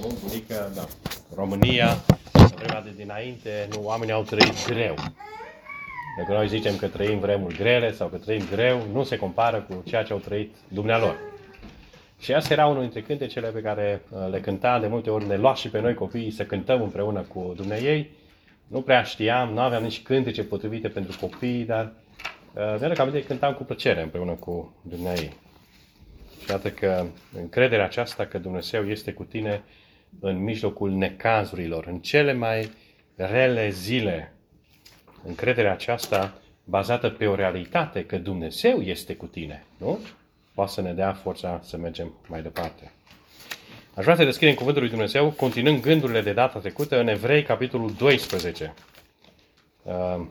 Nu? Bunica, da. România, în vremea de dinainte, nu, oamenii au trăit greu. Dacă noi zicem că trăim vremuri grele sau că trăim greu, nu se compară cu ceea ce au trăit dumnealor. Și asta era unul dintre cântecele pe care uh, le cânta de multe ori, ne lua și pe noi copiii să cântăm împreună cu dumneiei. Nu prea știam, nu aveam nici cântece potrivite pentru copii, dar uh, mi-aduc aminte cântam cu plăcere împreună cu dumneiei. Și iată că încrederea aceasta că Dumnezeu este cu tine în mijlocul necazurilor, în cele mai rele zile, încrederea aceasta bazată pe o realitate că Dumnezeu este cu tine, nu? Poate să ne dea forța să mergem mai departe. Aș vrea să deschidem Cuvântul lui Dumnezeu, continuând gândurile de data trecută, în Evrei, capitolul 12. Uh,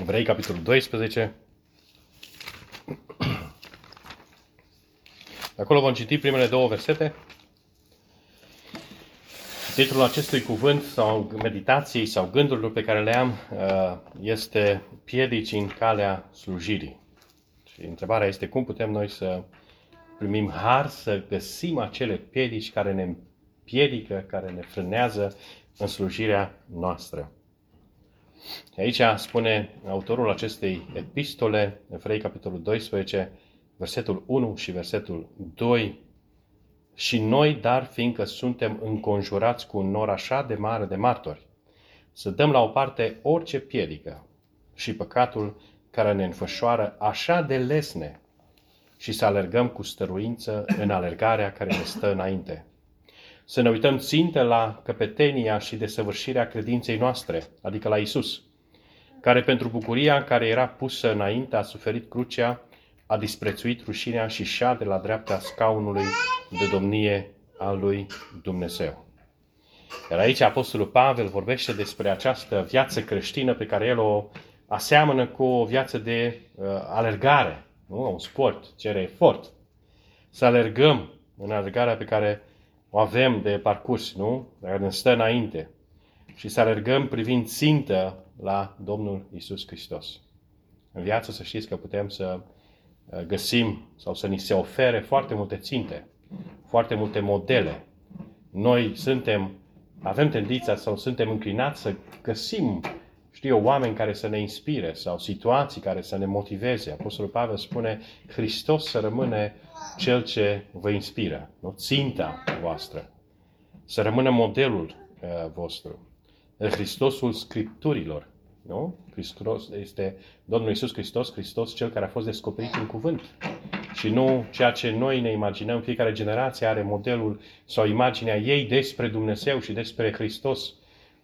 Evrei, capitolul 12. Acolo vom citi primele două versete. Titlul acestui cuvânt sau meditației sau gândurilor pe care le am uh, este piedici în calea slujirii. Și întrebarea este cum putem noi să primim har să găsim acele piedici care ne împiedică, care ne frânează în slujirea noastră. Aici spune autorul acestei epistole, Evrei capitolul 12, versetul 1 și versetul 2, și noi, dar fiindcă suntem înconjurați cu un nor așa de mare de martori, să dăm la o parte orice piedică și păcatul care ne înfășoară așa de lesne și să alergăm cu stăruință în alergarea care ne stă înainte. Să ne uităm țintă la căpetenia și desăvârșirea credinței noastre, adică la Isus, care pentru bucuria care era pusă înainte a suferit crucea, a disprețuit rușinea și șade la dreapta scaunului de domnie al lui Dumnezeu. Iar aici Apostolul Pavel vorbește despre această viață creștină pe care el o aseamănă cu o viață de uh, alergare, nu? un sport, cere efort. Să alergăm în alergarea pe care o avem de parcurs, nu? Care ne stă înainte. Și să alergăm privind țintă la Domnul Isus Hristos. În viață să știți că putem să uh, găsim sau să ni se ofere foarte multe ținte, foarte multe modele. Noi suntem, avem tendința sau suntem înclinați să găsim știu eu, oameni care să ne inspire sau situații care să ne motiveze. Apostolul Pavel spune, Hristos să rămâne cel ce vă inspiră, nu? ținta voastră, să rămână modelul uh, vostru. Hristosul Scripturilor, nu? Hristos este Domnul Isus Hristos, Hristos cel care a fost descoperit în cuvânt. Și nu ceea ce noi ne imaginăm, fiecare generație are modelul sau imaginea ei despre Dumnezeu și despre Hristos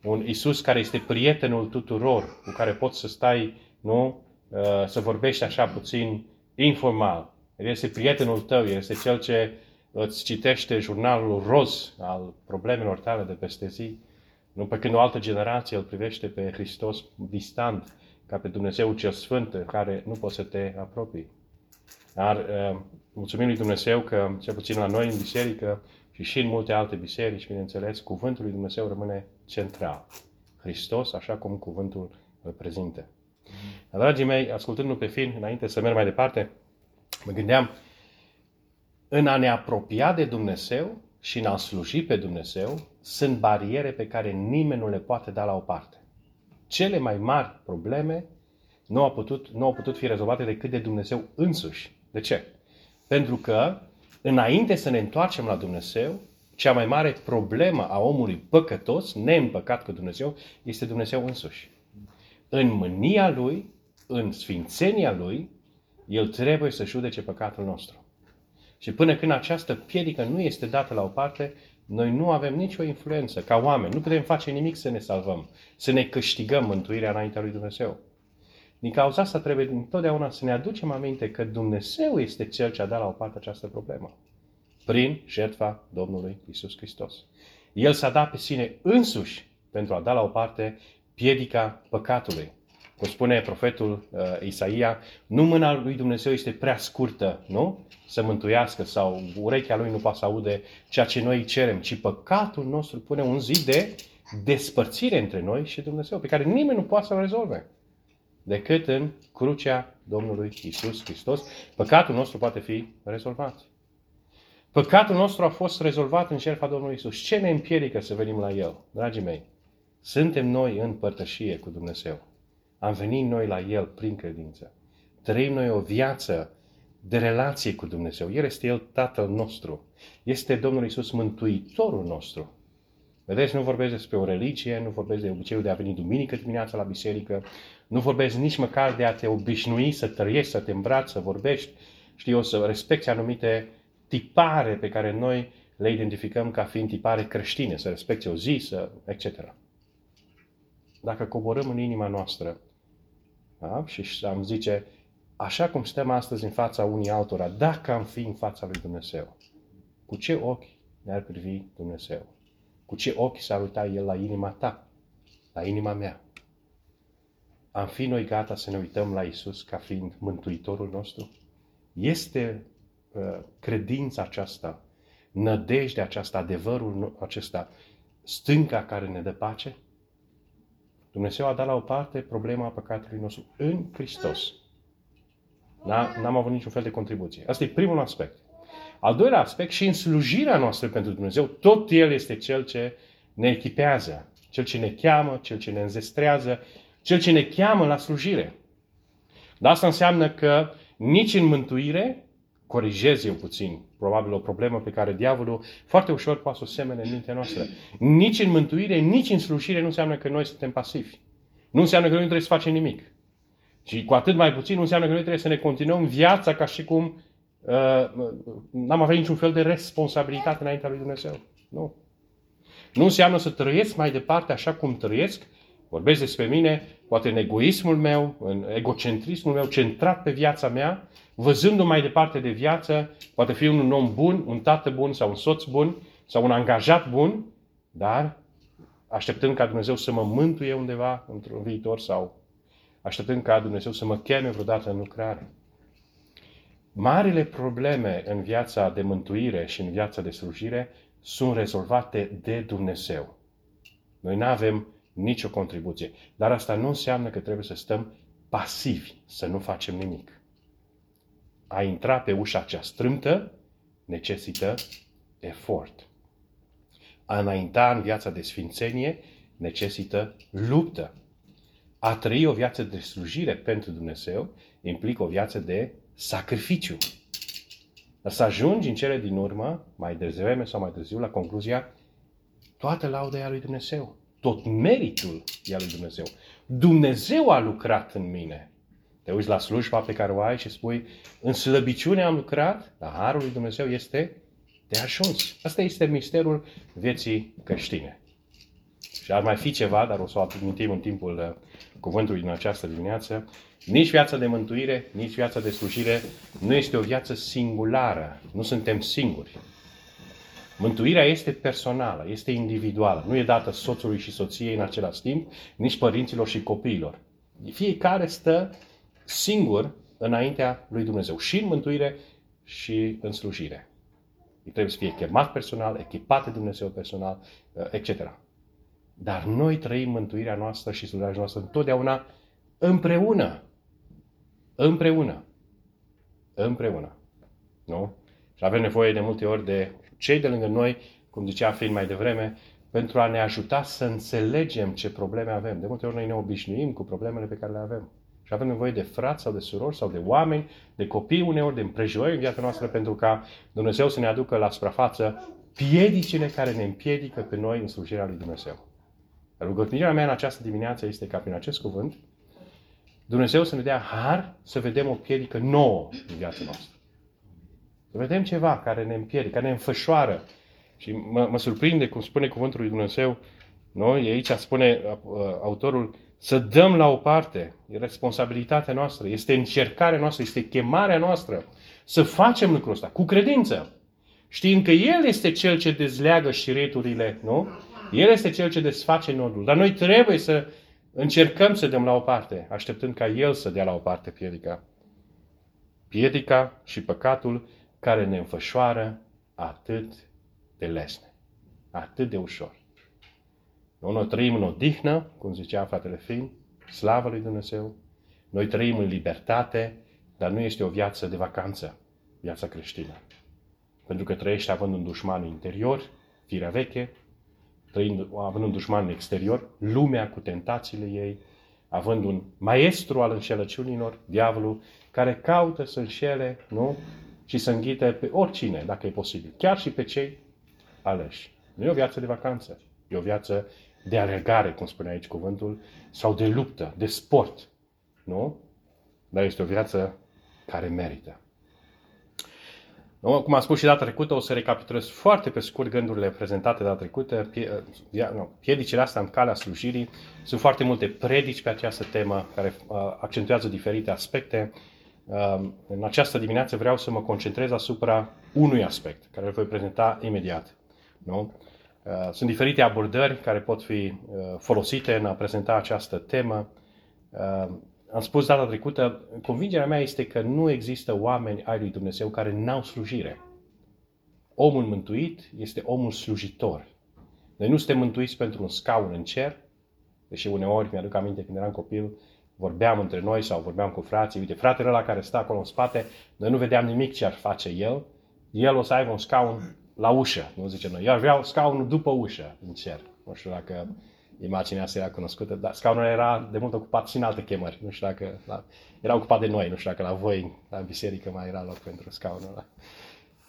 un Isus care este prietenul tuturor, cu care poți să stai, nu, uh, să vorbești așa puțin informal. El este prietenul tău, el este cel ce îți citește jurnalul roz al problemelor tale de peste zi. Nu pe când o altă generație îl privește pe Hristos distant, ca pe Dumnezeu cel Sfânt, care nu poți să te apropii. Dar uh, mulțumim lui Dumnezeu că, cel puțin la noi în biserică, și și în multe alte biserici, bineînțeles, cuvântul lui Dumnezeu rămâne central. Hristos, așa cum cuvântul îl prezintă. Dragii mei, ascultându pe film, înainte să merg mai departe, mă gândeam, în a ne apropia de Dumnezeu și în a sluji pe Dumnezeu, sunt bariere pe care nimeni nu le poate da la o parte. Cele mai mari probleme nu au putut, nu au putut fi rezolvate decât de Dumnezeu însuși. De ce? Pentru că înainte să ne întoarcem la Dumnezeu, cea mai mare problemă a omului păcătos, neîmpăcat cu Dumnezeu, este Dumnezeu însuși. În mânia Lui, în sfințenia Lui, El trebuie să judece păcatul nostru. Și până când această piedică nu este dată la o parte, noi nu avem nicio influență ca oameni. Nu putem face nimic să ne salvăm, să ne câștigăm mântuirea înaintea lui Dumnezeu. Din cauza asta trebuie întotdeauna să ne aducem aminte că Dumnezeu este Cel ce a dat la o parte această problemă. Prin jertfa Domnului Isus Hristos. El s-a dat pe sine însuși pentru a da la o parte piedica păcatului. Cum spune profetul uh, Isaia, nu mâna lui Dumnezeu este prea scurtă, nu? Să mântuiască sau urechea lui nu poate să aude ceea ce noi cerem, ci păcatul nostru pune un zid de despărțire între noi și Dumnezeu, pe care nimeni nu poate să-l rezolve decât în crucea Domnului Isus Hristos, păcatul nostru poate fi rezolvat. Păcatul nostru a fost rezolvat în șerfa Domnului Isus. Ce ne împiedică să venim la El? Dragii mei, suntem noi în părtășie cu Dumnezeu. Am venit noi la El prin credință. Trăim noi o viață de relație cu Dumnezeu. El este El Tatăl nostru. Este Domnul Isus Mântuitorul nostru. Vedeți, nu vorbesc despre o religie, nu vorbesc de obiceiul de a veni duminică dimineața la biserică, nu vorbesc nici măcar de a te obișnui să trăiești, să te îmbraci, să vorbești, știu să respecti anumite tipare pe care noi le identificăm ca fiind tipare creștine, să respecte o zi, să, etc. Dacă coborâm în inima noastră da? și am zice, așa cum stăm astăzi în fața unii altora, dacă am fi în fața lui Dumnezeu, cu ce ochi ne-ar privi Dumnezeu? Cu ce ochi s-ar uita El la inima ta, la inima mea? Am fi noi gata să ne uităm la Isus ca fiind Mântuitorul nostru? Este uh, credința aceasta, nădejdea aceasta, adevărul acesta, stânca care ne dă pace? Dumnezeu a dat la o parte problema păcatului nostru în Hristos. N-am avut niciun fel de contribuție. Asta e primul aspect. Al doilea aspect, și în slujirea noastră pentru Dumnezeu, tot El este Cel ce ne echipează, Cel ce ne cheamă, Cel ce ne înzestrează, Cel ce ne cheamă la slujire. Dar asta înseamnă că nici în mântuire, corigez eu puțin, probabil o problemă pe care diavolul foarte ușor poate să o semene în mintea noastră. Nici în mântuire, nici în slujire nu înseamnă că noi suntem pasivi. Nu înseamnă că noi nu trebuie să facem nimic. Și cu atât mai puțin nu înseamnă că noi trebuie să ne continuăm viața ca și cum uh, n-am avea niciun fel de responsabilitate înaintea lui Dumnezeu. Nu. Nu înseamnă să trăiesc mai departe așa cum trăiesc. Vorbesc despre mine, poate în egoismul meu, în egocentrismul meu, centrat pe viața mea, văzându mai departe de viață, poate fi un om bun, un tată bun sau un soț bun sau un angajat bun, dar așteptând ca Dumnezeu să mă mântuie undeva într-un viitor sau așteptând ca Dumnezeu să mă cheme vreodată în lucrare. Marile probleme în viața de mântuire și în viața de slujire sunt rezolvate de Dumnezeu. Noi nu avem nicio contribuție. Dar asta nu înseamnă că trebuie să stăm pasivi, să nu facem nimic. A intra pe ușa cea strâmtă necesită efort. A înainta în viața de sfințenie necesită luptă. A trăi o viață de slujire pentru Dumnezeu implică o viață de sacrificiu. Dar să ajungi în cele din urmă, mai devreme sau mai târziu, la concluzia, toată lauda e a lui Dumnezeu. Tot meritul e al lui Dumnezeu. Dumnezeu a lucrat în mine. Te uiți la slujba pe care o ai și spui, în slăbiciune am lucrat, dar Harul lui Dumnezeu este de ajuns. Asta este misterul vieții creștine. Și ar mai fi ceva, dar o să o amintim în timpul uh, cuvântului din această dimineață. Nici viața de mântuire, nici viața de slujire nu este o viață singulară. Nu suntem singuri. Mântuirea este personală, este individuală. Nu e dată soțului și soției în același timp, nici părinților și copiilor. Fiecare stă singur înaintea lui Dumnezeu. Și în mântuire și în slujire. Ei trebuie să fie chemat personal, echipat de Dumnezeu personal, uh, etc. Dar noi trăim mântuirea noastră și slujirea noastră întotdeauna împreună. Împreună. Împreună. Nu? Și avem nevoie de multe ori de cei de lângă noi, cum zicea fiind mai devreme, pentru a ne ajuta să înțelegem ce probleme avem. De multe ori noi ne obișnuim cu problemele pe care le avem. Și avem nevoie de frați sau de surori sau de oameni, de copii uneori, de împrejurări în viața noastră pentru ca Dumnezeu să ne aducă la suprafață piedicile care ne împiedică pe noi în slujirea lui Dumnezeu. Rugăciunea mea în această dimineață este ca prin acest cuvânt Dumnezeu să ne dea har să vedem o piedică nouă în viața noastră. Să vedem ceva care ne împiedică, care ne înfășoară. Și mă, mă surprinde cum spune cuvântul lui Dumnezeu, noi aici spune uh, autorul, să dăm la o parte, e responsabilitatea noastră, este încercarea noastră, este chemarea noastră să facem lucrul ăsta cu credință. Știind că El este Cel ce dezleagă șireturile, nu? El este Cel ce desface nodul. Dar noi trebuie să încercăm să dăm la o parte, așteptând ca El să dea la o parte piedica. Piedica și păcatul care ne înfășoară atât de lesne, atât de ușor. Noi trăim în odihnă, cum zicea fratele Fin, slavă lui Dumnezeu. Noi trăim în libertate, dar nu este o viață de vacanță, viața creștină. pentru că trăiește având un dușman interior, firea veche, trăind, având un dușman exterior, lumea cu tentațiile ei, având un maestru al înșelăciunilor, diavolul, care caută să înșele, nu? Și să înghite pe oricine, dacă e posibil. Chiar și pe cei aleși. Nu e o viață de vacanță. E o viață de alergare, cum spune aici cuvântul, sau de luptă, de sport. Nu? Dar este o viață care merită. Nu? Cum am spus și data trecută, o să recapitulez foarte pe scurt gândurile prezentate data trecută. Piedicile astea în calea slujirii. Sunt foarte multe predici pe această temă care uh, accentuează diferite aspecte. Uh, în această dimineață vreau să mă concentrez asupra unui aspect, care îl voi prezenta imediat. Nu? Uh, sunt diferite abordări care pot fi folosite în a prezenta această temă am spus data trecută, convingerea mea este că nu există oameni ai lui Dumnezeu care n-au slujire. Omul mântuit este omul slujitor. Noi nu suntem mântuiți pentru un scaun în cer, deși uneori mi-aduc aminte când eram copil, vorbeam între noi sau vorbeam cu frații, uite, fratele ăla care stă acolo în spate, noi nu vedeam nimic ce ar face el, el o să aibă un scaun la ușă, nu zice noi. Eu ar vrea scaunul după ușă în cer. Nu știu dacă imaginea asta era cunoscută, dar scaunul era de mult ocupat și în alte chemări. Nu știu dacă la, era ocupat de noi, nu știu dacă la voi, la biserică, mai era loc pentru scaunul ăla.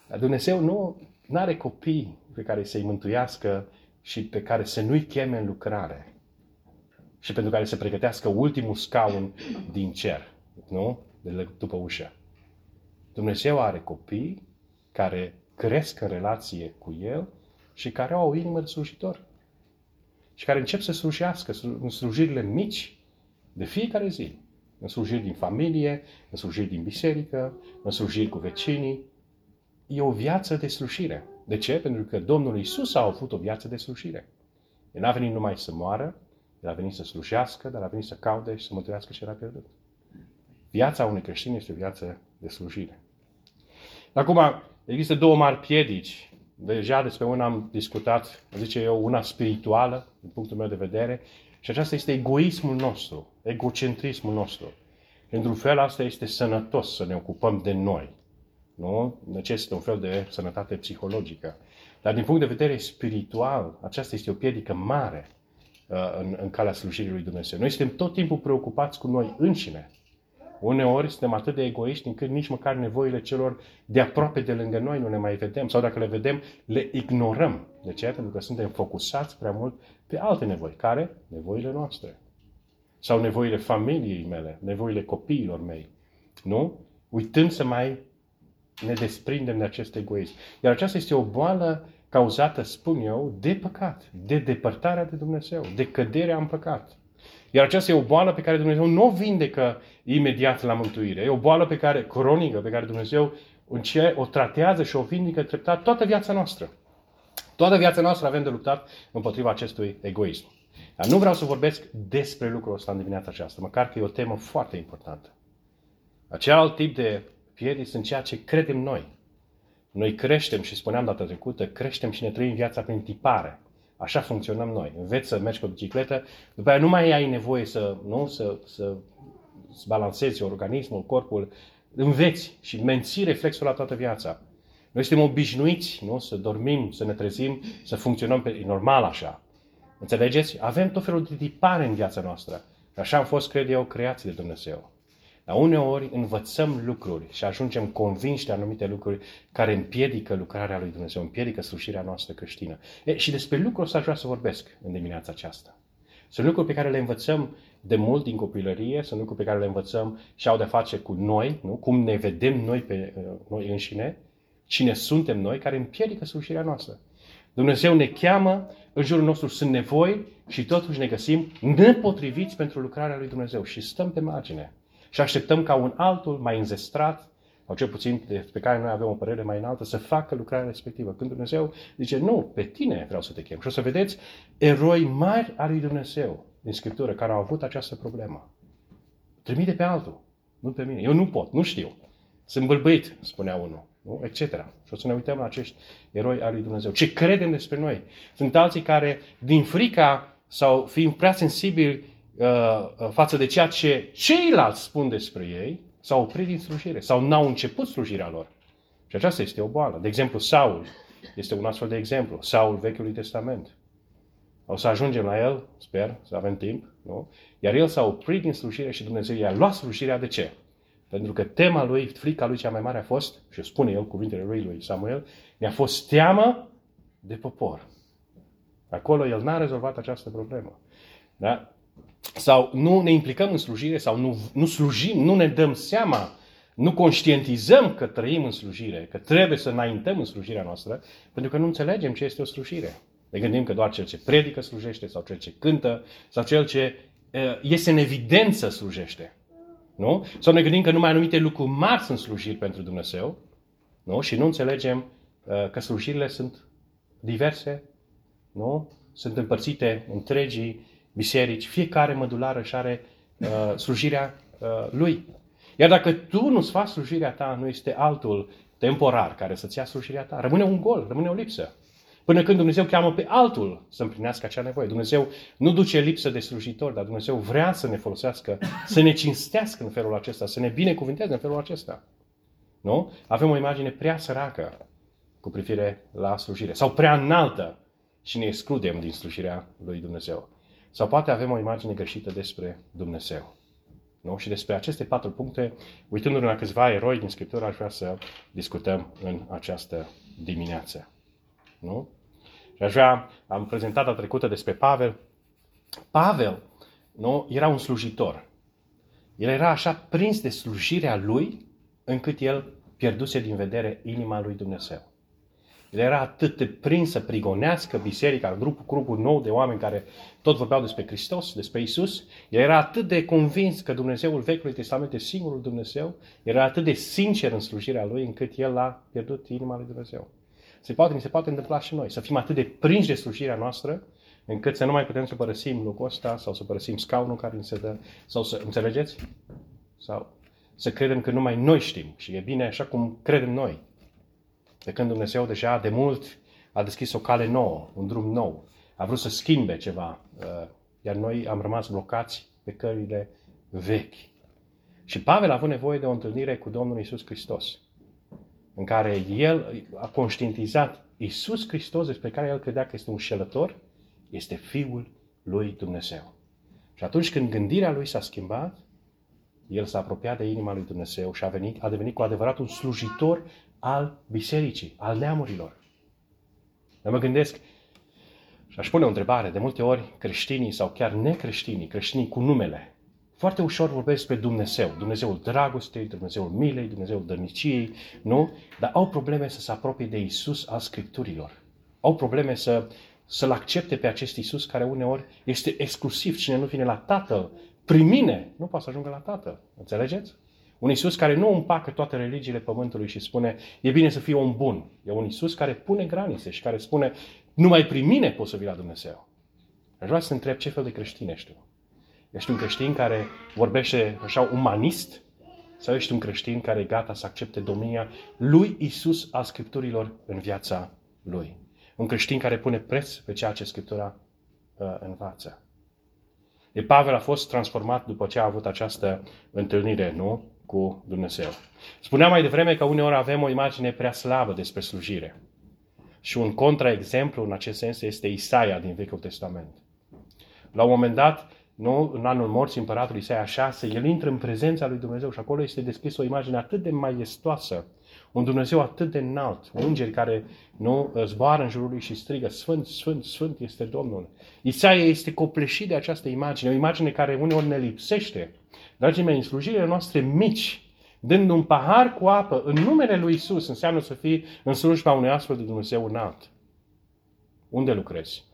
Dar Dumnezeu nu are copii pe care să-i mântuiască și pe care să nu-i cheme în lucrare. Și pentru care să pregătească ultimul scaun din cer. Nu? De după ușă. Dumnezeu are copii care cresc în relație cu El și care au o inimă de slujitor și care încep să slujească în slujirile mici de fiecare zi. În slujiri din familie, în slujiri din biserică, în slujiri cu vecinii. E o viață de slujire. De ce? Pentru că Domnul Isus a avut o viață de slujire. El n-a venit numai să moară, El a venit să slujească, dar a venit să caute și să mântuiască ce era pierdut. Viața unui creștin este o viață de slujire. Acum, există două mari piedici Deja despre una am discutat, zice eu, una spirituală, din punctul meu de vedere, și aceasta este egoismul nostru, egocentrismul nostru. Într-un fel, asta este sănătos să ne ocupăm de noi. Nu? Necesită un fel de sănătate psihologică. Dar din punct de vedere spiritual, aceasta este o piedică mare uh, în, în calea slujirii lui Dumnezeu. Noi suntem tot timpul preocupați cu noi înșine. Uneori suntem atât de egoiști încât nici măcar nevoile celor de aproape de lângă noi nu ne mai vedem. Sau dacă le vedem, le ignorăm. De ce? Pentru că suntem focusați prea mult pe alte nevoi. Care? Nevoile noastre. Sau nevoile familiei mele, nevoile copiilor mei. Nu? Uitând să mai ne desprindem de acest egoism. Iar aceasta este o boală cauzată, spun eu, de păcat, de depărtarea de Dumnezeu, de căderea în păcat. Iar aceasta e o boală pe care Dumnezeu nu o vindecă imediat la mântuire. E o boală pe care, cronică, pe care Dumnezeu o tratează și o vindecă treptat toată viața noastră. Toată viața noastră avem de luptat împotriva acestui egoism. Dar nu vreau să vorbesc despre lucrul ăsta în dimineața aceasta, măcar că e o temă foarte importantă. Acel tip de piedici sunt ceea ce credem noi. Noi creștem și spuneam data trecută, creștem și ne trăim viața prin tipare. Așa funcționăm noi. Înveți să mergi pe bicicletă, după aia nu mai ai nevoie să, nu, să, să, să balancezi organismul, corpul. Înveți și menții reflexul la toată viața. Noi suntem obișnuiți nu? să dormim, să ne trezim, să funcționăm pe, e normal așa. Înțelegeți? Avem tot felul de tipare în viața noastră. Așa am fost, cred eu, creați de Dumnezeu. Dar uneori învățăm lucruri și ajungem convinși de anumite lucruri care împiedică lucrarea lui Dumnezeu, împiedică slujirea noastră creștină. E, și despre lucrul ăsta aș vrea să vorbesc în dimineața aceasta. Sunt lucruri pe care le învățăm de mult din copilărie, sunt lucruri pe care le învățăm și au de face cu noi, nu? cum ne vedem noi pe uh, noi înșine, cine suntem noi, care împiedică slujirea noastră. Dumnezeu ne cheamă, în jurul nostru sunt nevoi și totuși ne găsim nepotriviți pentru lucrarea lui Dumnezeu și stăm pe margine și așteptăm ca un altul mai înzestrat, sau cel puțin pe care noi avem o părere mai înaltă, să facă lucrarea respectivă. Când Dumnezeu zice, nu, pe tine vreau să te chem. Și o să vedeți eroi mari al lui Dumnezeu din Scriptură care au avut această problemă. Trimite pe altul, nu pe mine. Eu nu pot, nu știu. Sunt bâlbâit, spunea unul. Nu? Etc. Și o să ne uităm la acești eroi al lui Dumnezeu. Ce credem despre noi? Sunt alții care, din frica sau fiind prea sensibili Uh, uh, față de ceea ce ceilalți spun despre ei, s-au oprit din slujire sau n-au început slujirea lor. Și aceasta este o boală. De exemplu, Saul este un astfel de exemplu. Saul Vechiului Testament. O să ajungem la el, sper, să avem timp, nu? Iar el s-a oprit din slujire și Dumnezeu i-a luat slujirea de ce? Pentru că tema lui, frica lui cea mai mare a fost, și spune el cuvintele lui, lui Samuel, mi-a fost teamă de popor. Acolo el n-a rezolvat această problemă. Da? Sau nu ne implicăm în slujire, sau nu, nu slujim, nu ne dăm seama, nu conștientizăm că trăim în slujire, că trebuie să înaintăm în slujirea noastră, pentru că nu înțelegem ce este o slujire. Ne gândim că doar cel ce predică slujește, sau cel ce cântă, sau cel ce este în evidență slujește. Nu? Sau ne gândim că numai anumite lucruri mari sunt slujiri pentru Dumnezeu, nu? Și nu înțelegem că slujirile sunt diverse, nu? Sunt împărțite întregii biserici, fiecare mădulară își are uh, slujirea uh, lui. Iar dacă tu nu-ți faci slujirea ta, nu este altul temporar care să-ți ia slujirea ta. Rămâne un gol, rămâne o lipsă. Până când Dumnezeu cheamă pe altul să împlinească acea nevoie. Dumnezeu nu duce lipsă de slujitori, dar Dumnezeu vrea să ne folosească, să ne cinstească în felul acesta, să ne binecuvinteze în felul acesta. Nu? Avem o imagine prea săracă cu privire la slujire. Sau prea înaltă și ne excludem din slujirea lui Dumnezeu. Sau poate avem o imagine greșită despre Dumnezeu. Nu? Și despre aceste patru puncte, uitându-ne la câțiva eroi din Scriptură, aș vrea să discutăm în această dimineață. Nu? Și aș vrea, am prezentat a trecută despre Pavel. Pavel nu? era un slujitor. El era așa prins de slujirea lui, încât el pierduse din vedere inima lui Dumnezeu. El era atât de prins să prigonească biserica, grupul, grupul nou de oameni care tot vorbeau despre Hristos, despre Isus. El era atât de convins că Dumnezeul Vechiului Testament este singurul Dumnezeu. Era atât de sincer în slujirea lui încât el a pierdut inima lui Dumnezeu. Se poate, ni se poate întâmpla și noi. Să fim atât de prinși de slujirea noastră încât să nu mai putem să părăsim locul ăsta sau să părăsim scaunul care ni se dă. Sau să, înțelegeți? Sau să credem că numai noi știm și e bine așa cum credem noi. De când Dumnezeu deja de mult a deschis o cale nouă, un drum nou, a vrut să schimbe ceva, uh, iar noi am rămas blocați pe cările vechi. Și Pavel a avut nevoie de o întâlnire cu Domnul Isus Hristos, în care el a conștientizat Isus Hristos, despre care el credea că este un șelător, este Fiul lui Dumnezeu. Și atunci când gândirea lui s-a schimbat, el s-a apropiat de inima lui Dumnezeu și a, venit, a devenit cu adevărat un slujitor al bisericii, al neamurilor. Eu mă gândesc și aș pune o întrebare. De multe ori creștinii sau chiar necreștinii, creștinii cu numele, foarte ușor vorbesc despre Dumnezeu. Dumnezeul dragostei, Dumnezeul milei, Dumnezeul dărniciei, nu? Dar au probleme să se apropie de Isus al Scripturilor. Au probleme să, să-L accepte pe acest Isus care uneori este exclusiv. Cine nu vine la Tatăl, primine, nu poate să ajungă la Tatăl. Înțelegeți? Un Isus care nu împacă toate religiile pământului și spune, e bine să fii om bun. E un Isus care pune granițe și care spune, numai prin mine poți să vii la Dumnezeu. Aș vrea să întreb ce fel de creștin ești tu. Ești un creștin care vorbește așa umanist? Sau ești un creștin care e gata să accepte domnia lui Isus al Scripturilor în viața lui? Un creștin care pune preț pe ceea ce Scriptura uh, învață. De Pavel a fost transformat după ce a avut această întâlnire, nu? Cu Dumnezeu. Spuneam mai devreme că uneori avem o imagine prea slabă despre slujire. Și un contraexemplu în acest sens este Isaia din Vechiul Testament. La un moment dat, nu, în anul morții împăratului Isaia 6, el intră în prezența lui Dumnezeu și acolo este descris o imagine atât de maiestoasă, un Dumnezeu atât de înalt, îngeri care nu zboară în jurul lui și strigă, Sfânt, Sfânt, Sfânt este Domnul. Isaia este copleșit de această imagine, o imagine care uneori ne lipsește Dragii mei, în slujirile noastre mici, dând un pahar cu apă în numele lui Isus, înseamnă să fii în slujba unui astfel de Dumnezeu înalt. Unde lucrezi?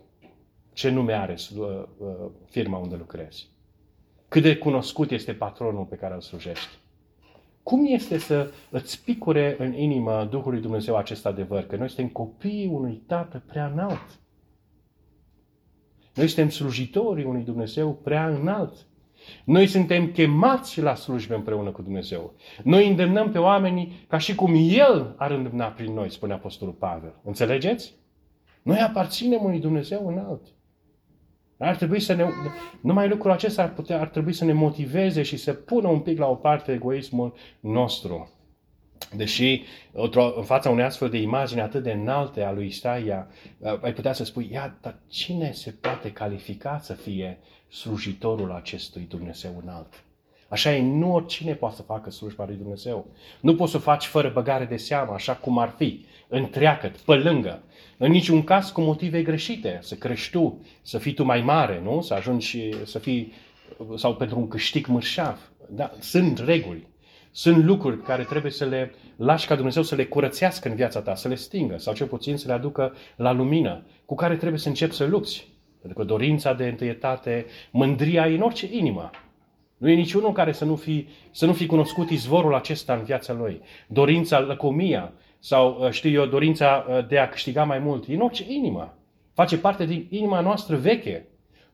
Ce nume are uh, uh, firma unde lucrezi? Cât de cunoscut este patronul pe care îl slujești? Cum este să îți picure în inimă Duhului Dumnezeu acest adevăr? Că noi suntem copiii unui Tată prea înalt. Noi suntem slujitorii unui Dumnezeu prea înalt. Noi suntem chemați la slujbe împreună cu Dumnezeu. Noi îndemnăm pe oamenii ca și cum El ar îndemna prin noi, spune Apostolul Pavel. Înțelegeți? Noi aparținem unui Dumnezeu înalt. Ar trebui să ne, numai lucrul acesta ar, putea, ar trebui să ne motiveze și să pună un pic la o parte egoismul nostru. Deși în fața unei astfel de imagini atât de înalte a lui Isaia, uh, ai putea să spui, ia, dar cine se poate califica să fie slujitorul acestui Dumnezeu înalt? Așa e, nu oricine poate să facă slujba lui Dumnezeu. Nu poți să faci fără băgare de seamă, așa cum ar fi, întreagă, pe lângă. În niciun caz cu motive greșite, să crești tu, să fii tu mai mare, nu? Să ajungi să fii, sau pentru un câștig mărșav. Da, sunt reguli. Sunt lucruri care trebuie să le lași ca Dumnezeu să le curățească în viața ta, să le stingă sau cel puțin să le aducă la lumină, cu care trebuie să începi să lupți. Pentru că dorința de întâietate, mândria e în orice inimă. Nu e niciunul care să nu fi, să nu fi cunoscut izvorul acesta în viața lui. Dorința, lăcomia sau, uh, știu eu, dorința uh, de a câștiga mai mult. E în orice inimă. Face parte din inima noastră veche.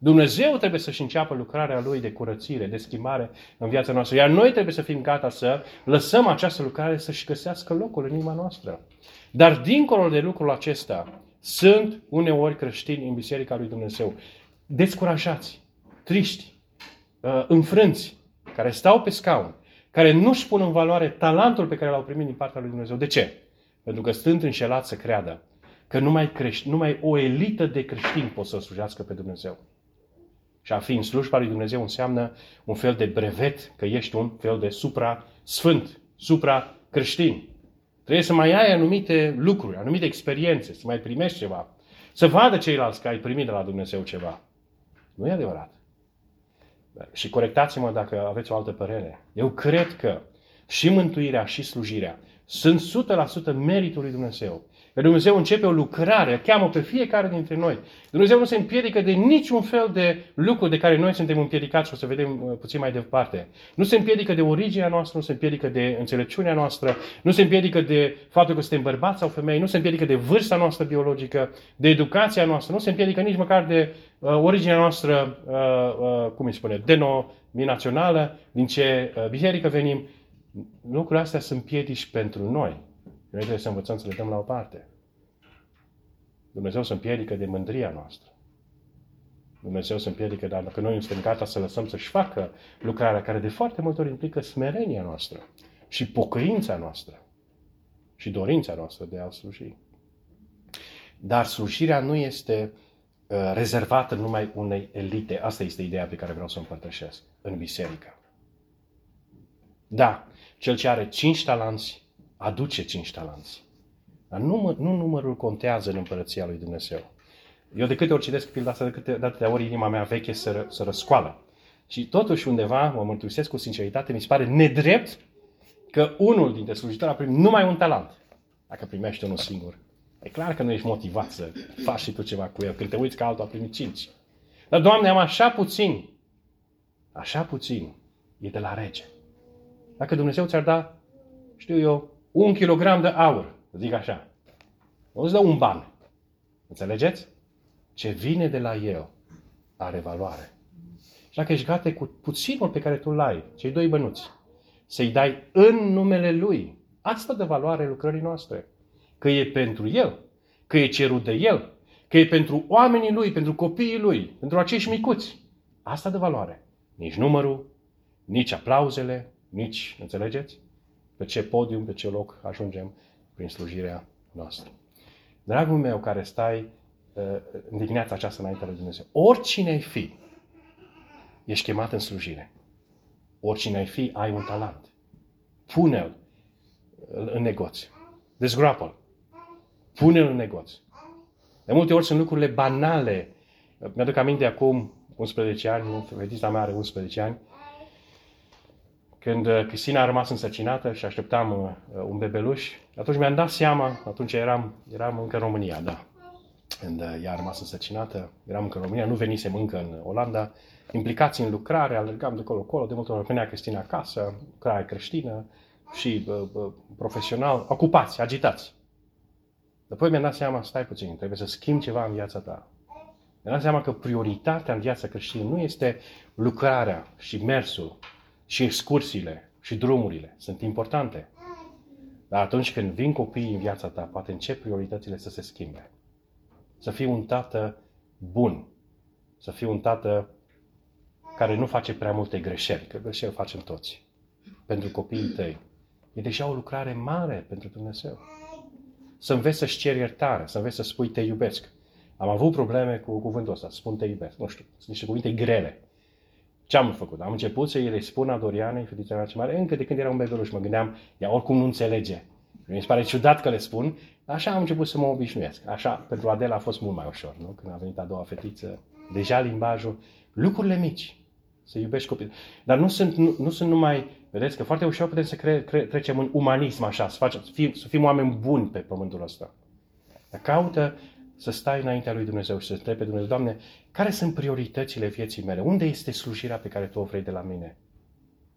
Dumnezeu trebuie să-și înceapă lucrarea Lui de curățire, de schimbare în viața noastră. Iar noi trebuie să fim gata să lăsăm această lucrare să-și găsească locul în inima noastră. Dar dincolo de lucrul acesta, sunt uneori creștini în Biserica lui Dumnezeu descurajați, triști, uh, înfrânți, care stau pe scaun, care nu-și pun în valoare talentul pe care l-au primit din partea lui Dumnezeu. De ce? Pentru că stând înșelați să creadă că numai, crești, numai o elită de creștini pot să slujească pe Dumnezeu. Și a fi în slujba lui Dumnezeu înseamnă un fel de brevet că ești un fel de supra-sfânt, supra-creștin. Trebuie să mai ai anumite lucruri, anumite experiențe, să mai primești ceva. Să vadă ceilalți că ai primit de la Dumnezeu ceva. Nu e adevărat. Și corectați-mă dacă aveți o altă părere. Eu cred că și mântuirea și slujirea sunt 100% meritul lui Dumnezeu. Că Dumnezeu începe o lucrare, cheamă pe fiecare dintre noi. Dumnezeu nu se împiedică de niciun fel de lucru de care noi suntem împiedicați și o să vedem uh, puțin mai departe. Nu se împiedică de originea noastră, nu se împiedică de înțelepciunea noastră, nu se împiedică de faptul că suntem bărbați sau femei, nu se împiedică de vârsta noastră biologică, de educația noastră, nu se împiedică nici măcar de uh, originea noastră, uh, uh, cum îi spune, denominațională, din ce uh, biserică venim. Lucrurile astea sunt piedici pentru noi. Noi trebuie să învățăm să le dăm la o parte. Dumnezeu se împiedică de mândria noastră. Dumnezeu se împiedică, dar dacă noi nu suntem gata să lăsăm să-și facă lucrarea care de foarte multe ori implică smerenia noastră și pocăința noastră și dorința noastră de a sluji. Dar slujirea nu este uh, rezervată numai unei elite. Asta este ideea pe care vreau să o împărtășesc în biserică. Da, cel ce are cinci talanți aduce cinci talanți. Dar nu, nu numărul contează în împărăția lui Dumnezeu. Eu de câte ori citesc pilda asta, de câte de atâtea ori inima mea veche să, ră, să răscoală. Și totuși undeva, mă mărturisesc cu sinceritate, mi se pare nedrept că unul dintre slujitori a primit numai un talent. Dacă primește unul singur. E clar că nu ești motivat să faci și tu ceva cu el. Când te uiți că altul a primit cinci. Dar, Doamne, am așa puțin. Așa puțin. E de la rege. Dacă Dumnezeu ți-ar da, știu eu, un kilogram de aur, zic așa. Nu îți dă un ban. Înțelegeți? Ce vine de la el are valoare. Și dacă ești gata cu puținul pe care tu îl ai, cei doi bănuți, să-i dai în numele lui, asta de valoare lucrării noastre. Că e pentru el, că e cerut de el, că e pentru oamenii lui, pentru copiii lui, pentru acești micuți. Asta de valoare. Nici numărul, nici aplauzele, nici, înțelegeți? Pe ce podium, pe ce loc ajungem prin slujirea noastră. Dragul meu care stai uh, în dimineața aceasta înainte de Dumnezeu, oricine ai fi, ești chemat în slujire. Oricine ai fi, ai un talent. Pune-l în negoț. Dezgroapă-l. Pune-l în negoț. De multe ori sunt lucrurile banale. Mi-aduc aminte acum 11 ani, fetița mea are 11 ani, când uh, Cristina a rămas însărcinată și așteptam uh, un bebeluș, atunci mi-am dat seama, atunci eram, eram încă în România, da. Când uh, ea a rămas însărcinată, eram încă în România, nu venisem încă în Olanda, implicați în lucrare, alergam de acolo-acolo, de multe ori venea Cristina acasă, lucrare creștină și uh, uh, profesional, ocupați, agitați. Apoi mi-am dat seama, stai puțin, trebuie să schimb ceva în viața ta. Mi-am dat seama că prioritatea în viața creștină nu este lucrarea și mersul și excursiile și drumurile sunt importante. Dar atunci când vin copiii în viața ta, poate încep prioritățile să se schimbe. Să fii un tată bun. Să fii un tată care nu face prea multe greșeli, că greșeli facem toți. Pentru copiii tăi. e deja o lucrare mare pentru Dumnezeu. Să înveți să-și ceri iertare, să înveți să spui te iubesc. Am avut probleme cu cuvântul ăsta, spun te iubesc. Nu știu, sunt niște cuvinte grele. Ce am făcut? Am început să-i le spun a Dorianei, fetița mea ce mare, încă de când era un bebeluș. Mă gândeam, ea oricum nu înțelege. Mi se pare ciudat că le spun, așa am început să mă obișnuiesc. Așa, pentru Adela a fost mult mai ușor, nu? Când a venit a doua fetiță, deja limbajul, lucrurile mici, să iubești copilul. Dar nu sunt, nu, nu sunt numai, vedeți că foarte ușor putem să cre, cre, trecem în umanism așa, să, facem, să, fim, să fim oameni buni pe pământul ăsta. Dar caută să stai înaintea lui Dumnezeu și să întrebi pe Dumnezeu, Doamne, care sunt prioritățile vieții mele? Unde este slujirea pe care Tu o vrei de la mine?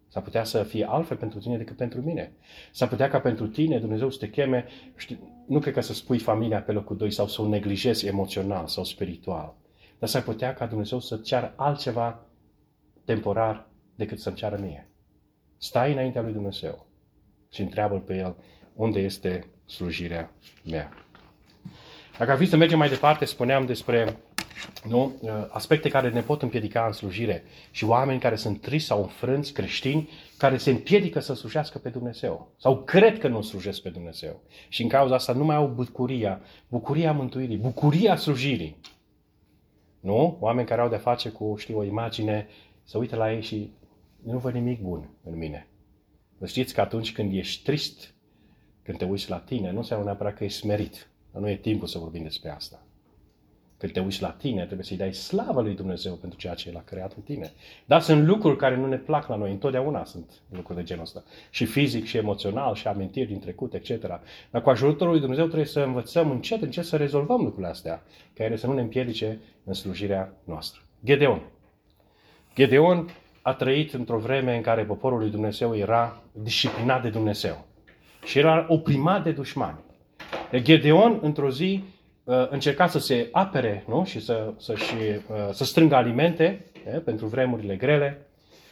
S-ar putea să fie altfel pentru tine decât pentru mine. S-ar putea ca pentru tine Dumnezeu să te cheme, știi, nu cred că să spui familia pe locul 2 sau să o neglijezi emoțional sau spiritual, dar s-ar putea ca Dumnezeu să ceară altceva temporar decât să-mi ceară mie. Stai înaintea lui Dumnezeu și întreabă pe El unde este slujirea mea. Dacă ar fi să mergem mai departe, spuneam despre nu? aspecte care ne pot împiedica în slujire și oameni care sunt triști sau înfrânți, creștini, care se împiedică să slujească pe Dumnezeu sau cred că nu slujesc pe Dumnezeu. Și în cauza asta nu mai au bucuria, bucuria mântuirii, bucuria slujirii. Nu? Oameni care au de face cu, știu, o imagine, să uită la ei și nu văd nimic bun în mine. Vă știți că atunci când ești trist, când te uiți la tine, nu înseamnă neapărat că ești smerit. Dar nu e timpul să vorbim despre asta. Când te uiți la tine, trebuie să-i dai slavă lui Dumnezeu pentru ceea ce El a creat în tine. Dar sunt lucruri care nu ne plac la noi. Întotdeauna sunt lucruri de genul ăsta. Și fizic, și emoțional, și amintiri din trecut, etc. Dar cu ajutorul lui Dumnezeu trebuie să învățăm încet, încet să rezolvăm lucrurile astea, care să nu ne împiedice în slujirea noastră. Gedeon. Gedeon a trăit într-o vreme în care poporul lui Dumnezeu era disciplinat de Dumnezeu și era oprimat de dușmani. Gedeon, într-o zi, uh, încerca să se apere nu? și să, să, și, uh, să strângă alimente pentru vremurile grele.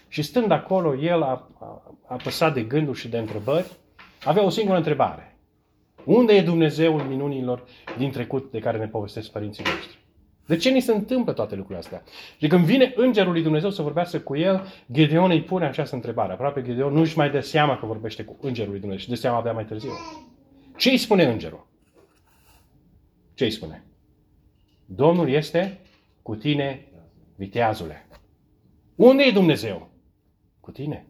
Și stând acolo, el a, a, a păsat de gânduri și de întrebări. Avea o singură întrebare. Unde e Dumnezeul minunilor din trecut de care ne povestesc părinții noștri? De ce ni se întâmplă toate lucrurile astea? Și când vine îngerul lui Dumnezeu să vorbească cu el, Gedeon îi pune această întrebare. Aproape Gedeon nu își mai dă seama că vorbește cu îngerul lui Dumnezeu și de seama abia mai târziu. Ce îi spune îngerul? Ce îi spune? Domnul este cu tine, viteazule. Unde e Dumnezeu? Cu tine.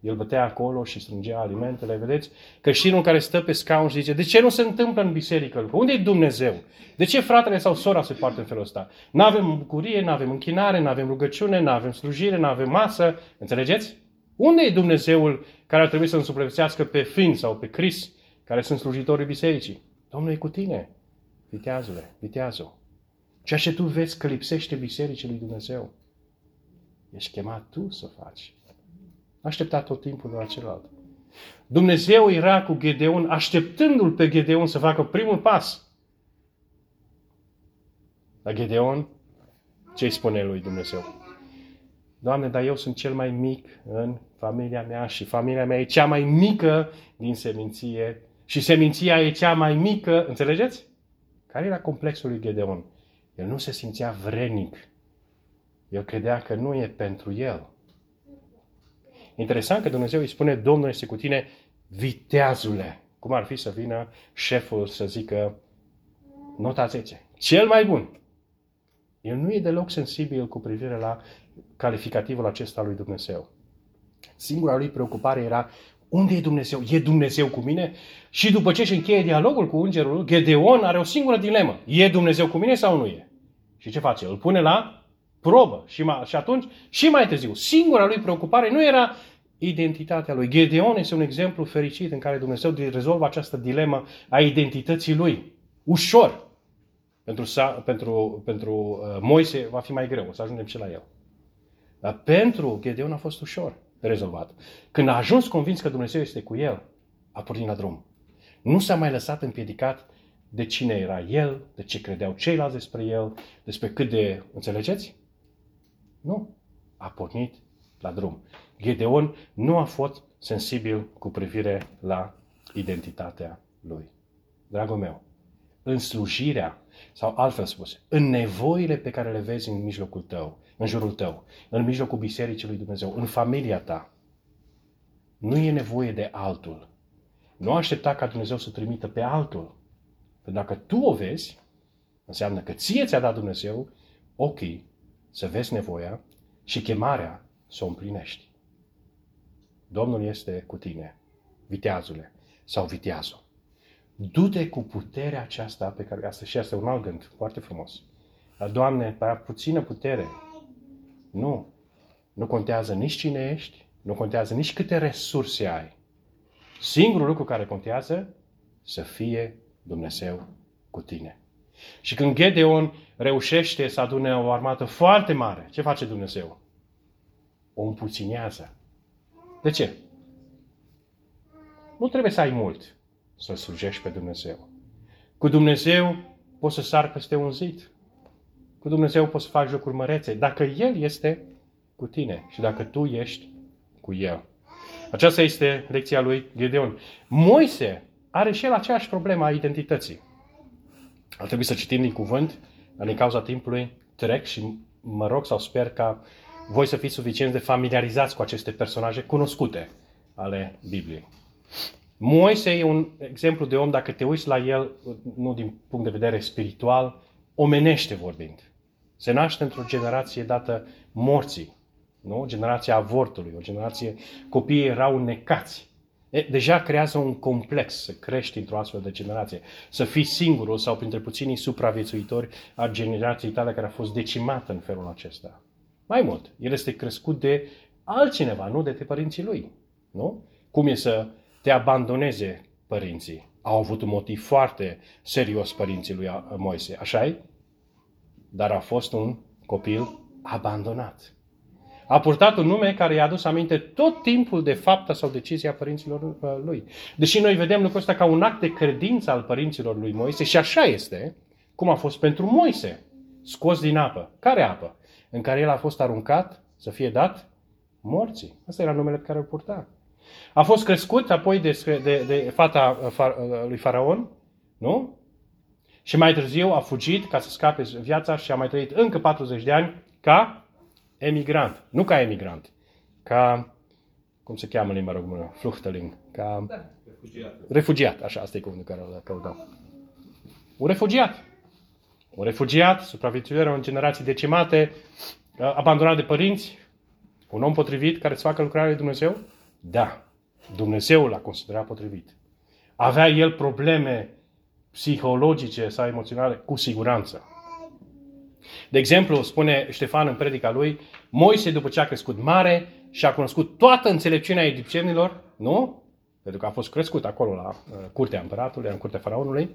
El bătea acolo și strângea alimentele, vedeți? Creștinul care stă pe scaun și zice, de ce nu se întâmplă în biserică Unde e Dumnezeu? De ce fratele sau sora se poartă în felul ăsta? Nu avem bucurie, nu avem închinare, nu avem rugăciune, nu avem slujire, nu avem masă. Înțelegeți? Unde e Dumnezeul care ar trebui să însuplățească pe Fin sau pe Cris, care sunt slujitorii bisericii? Domnul e cu tine, viteazule, viteazul. Ceea ce tu vezi că lipsește bisericii lui Dumnezeu, ești chemat tu să faci. Aștepta tot timpul la celălalt. Dumnezeu era cu Gedeon, așteptându-l pe Gedeon să facă primul pas. La Gedeon, ce spune lui Dumnezeu? Doamne, dar eu sunt cel mai mic în familia mea și familia mea e cea mai mică din seminție și seminția e cea mai mică, înțelegeți? Care era complexul lui Gedeon? El nu se simțea vrenic. El credea că nu e pentru el. Interesant că Dumnezeu îi spune, Domnul este cu tine, viteazule. Cum ar fi să vină șeful să zică, nota 10, cel mai bun. El nu e deloc sensibil cu privire la calificativul acesta lui Dumnezeu. Singura lui preocupare era unde e Dumnezeu? E Dumnezeu cu mine? Și după ce își încheie dialogul cu îngerul, Gedeon are o singură dilemă. E Dumnezeu cu mine sau nu e? Și ce face? Îl pune la probă. Și, mai, și atunci, și mai târziu, singura lui preocupare nu era identitatea lui. Gedeon este un exemplu fericit în care Dumnezeu rezolvă această dilemă a identității lui. Ușor. Pentru, pentru, pentru uh, Moise va fi mai greu, o să ajungem și la el. Dar pentru Gedeon a fost ușor rezolvat. Când a ajuns convins că Dumnezeu este cu el, a pornit la drum. Nu s-a mai lăsat împiedicat de cine era el, de ce credeau ceilalți despre el, despre cât de... Înțelegeți? Nu. A pornit la drum. Gedeon nu a fost sensibil cu privire la identitatea lui. Dragul meu, în slujirea, sau altfel spus, în nevoile pe care le vezi în mijlocul tău, în jurul tău, în mijlocul Bisericii lui Dumnezeu, în familia ta, Nu e nevoie de altul. Nu aștepta ca Dumnezeu să trimită pe altul. Pentru dacă tu o vezi, înseamnă că ție ți-a dat Dumnezeu ochii să vezi nevoia și chemarea să o împlinești. Domnul este cu tine, viteazule sau viteazul. Du-te cu puterea aceasta pe care asta și asta e un alt gând foarte frumos. Dar, Doamne, prea puțină putere. Nu. Nu contează nici cine ești, nu contează nici câte resurse ai. Singurul lucru care contează, să fie Dumnezeu cu tine. Și când Gedeon reușește să adune o armată foarte mare, ce face Dumnezeu? O împuținează. De ce? Nu trebuie să ai mult să slujești pe Dumnezeu. Cu Dumnezeu poți să sar peste un zid. Cu Dumnezeu poți să faci jocuri mărețe. Dacă El este cu tine și dacă tu ești cu El. Aceasta este lecția lui Gedeon. Moise are și el aceeași problemă a identității. Ar trebui să citim din cuvânt, dar din cauza timpului trec și mă rog sau sper ca voi să fiți suficient de familiarizați cu aceste personaje cunoscute ale Bibliei. Moise e un exemplu de om, dacă te uiți la el, nu din punct de vedere spiritual, omenește vorbind. Se naște într-o generație dată morții, nu? generația avortului, o generație, copiii erau necați. E, deja creează un complex să crești într-o astfel de generație, să fii singurul sau printre puținii supraviețuitori a generației tale care a fost decimată în felul acesta. Mai mult, el este crescut de altcineva, nu de te părinții lui. Nu? Cum e să te abandoneze părinții? Au avut un motiv foarte serios părinții lui Moise, așa -i? Dar a fost un copil abandonat. A purtat un nume care i-a adus aminte tot timpul de fapta sau decizia părinților uh, lui. Deși noi vedem lucrul ăsta ca un act de credință al părinților lui Moise și așa este, cum a fost pentru Moise, scos din apă. Care apă? În care el a fost aruncat să fie dat morții. Asta era numele pe care îl purta. A fost crescut apoi de, de, de fata uh, uh, lui Faraon, nu? Și mai târziu a fugit ca să scape viața și a mai trăit încă 40 de ani ca emigrant. Nu ca emigrant, ca, cum se cheamă în limba română, fluchteling, ca da, refugiat. refugiat, așa, asta e cuvântul care îl căutăm. Un refugiat. Un refugiat, supraviețuire în generații decimate, abandonat de părinți, un om potrivit care să facă lucrarea lui Dumnezeu? Da. Dumnezeu l-a considerat potrivit. Avea el probleme psihologice sau emoționale? Cu siguranță. De exemplu, spune Ștefan în predica lui, Moise, după ce a crescut mare și a cunoscut toată înțelepciunea egipțienilor, nu? Pentru că a fost crescut acolo la uh, curtea împăratului, în curtea faraonului,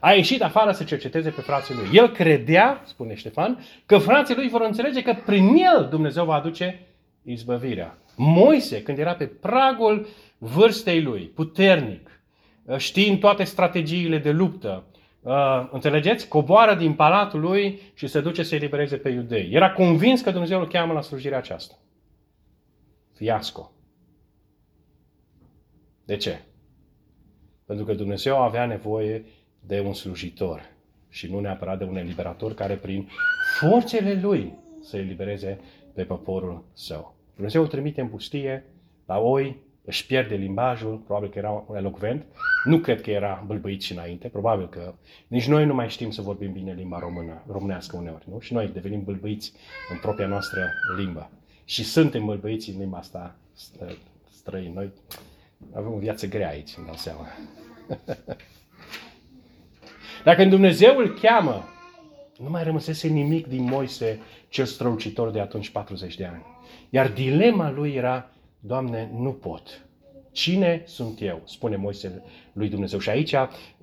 a ieșit afară să cerceteze pe frații lui. El credea, spune Ștefan, că frații lui vor înțelege că prin el Dumnezeu va aduce izbăvirea. Moise, când era pe pragul vârstei lui, puternic, uh, știind toate strategiile de luptă, uh, înțelegeți, coboară din palatul lui și se duce să elibereze pe iudei. Era convins că Dumnezeu îl cheamă la slujirea aceasta. Fiasco. De ce? Pentru că Dumnezeu avea nevoie de un slujitor și nu neapărat de un eliberator care prin forțele lui să elibereze pe poporul său. Dumnezeu îl trimite în pustie la oi, își pierde limbajul, probabil că era un elocvent, nu cred că era bâlbâit și înainte, probabil că nici noi nu mai știm să vorbim bine limba română, românească uneori, nu? Și noi devenim bâlbâiți în propria noastră limbă. Și suntem bâlbâiți în limba asta străină. Noi avem o viață grea aici, îmi dau seama. Dacă Dumnezeu îl cheamă, nu mai rămăsese nimic din Moise, cel strălucitor de atunci 40 de ani. Iar dilema lui era, Doamne, nu pot. Cine sunt eu? Spune Moise lui Dumnezeu. Și aici,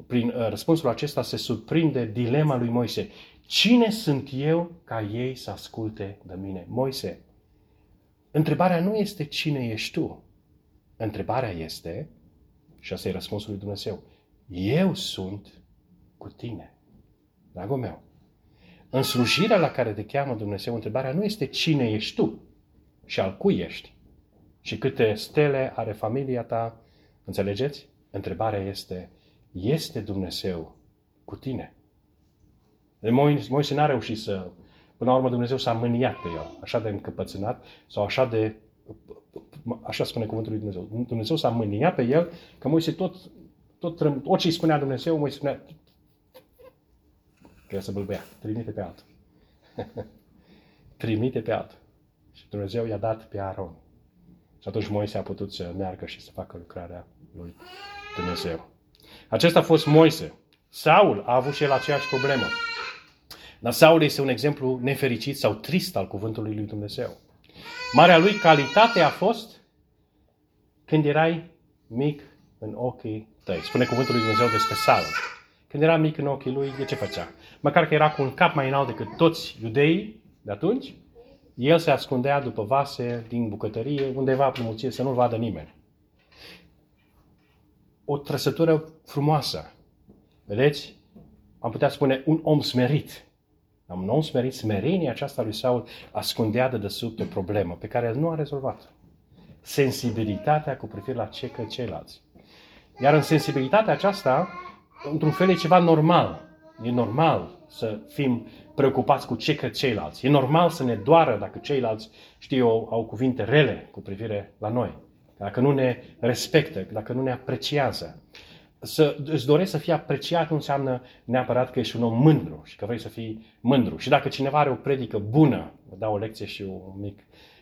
prin uh, răspunsul acesta, se surprinde dilema lui Moise. Cine sunt eu ca ei să asculte de mine? Moise, întrebarea nu este cine ești tu. Întrebarea este, și asta e răspunsul lui Dumnezeu, eu sunt cu tine. Dragul meu, în slujirea la care te cheamă Dumnezeu, întrebarea nu este cine ești tu și al cui ești și câte stele are familia ta. Înțelegeți? Întrebarea este, este Dumnezeu cu tine? Moise n-a reușit să, până la urmă Dumnezeu s-a mâniat pe el, așa de încăpățânat sau așa de așa spune cuvântul lui Dumnezeu. Dumnezeu s-a mâniat pe el, că Moise tot, tot orice îi spunea Dumnezeu, Moise spunea, că să bălbăia, trimite pe altul. trimite pe altul. Și Dumnezeu i-a dat pe Aaron. Și atunci Moise a putut să meargă și să facă lucrarea lui Dumnezeu. Acesta a fost Moise. Saul a avut și el aceeași problemă. Dar Saul este un exemplu nefericit sau trist al cuvântului lui Dumnezeu. Marea lui calitate a fost când erai mic în ochii tăi. Spune cuvântul lui Dumnezeu despre Saul. Când era mic în ochii lui, de ce făcea? Măcar că era cu un cap mai înalt decât toți iudeii de atunci, el se ascundea după vase din bucătărie, undeva pe mulțime, să nu-l vadă nimeni. O trăsătură frumoasă. Vedeți? Am putea spune un om smerit. Am un om smerit, smerenia aceasta lui Saul ascundea de desubt o problemă pe care el nu a rezolvat. Sensibilitatea cu privire la ce că ceilalți. Iar în sensibilitatea aceasta, într-un fel, e ceva normal. E normal să fim preocupați cu ce cred ceilalți. E normal să ne doară dacă ceilalți, știu eu, au cuvinte rele cu privire la noi. Dacă nu ne respectă, dacă nu ne apreciază. Să îți dorești să fii apreciat nu înseamnă neapărat că ești un om mândru și că vrei să fii mândru. Și dacă cineva are o predică bună, vă dau o lecție și un mic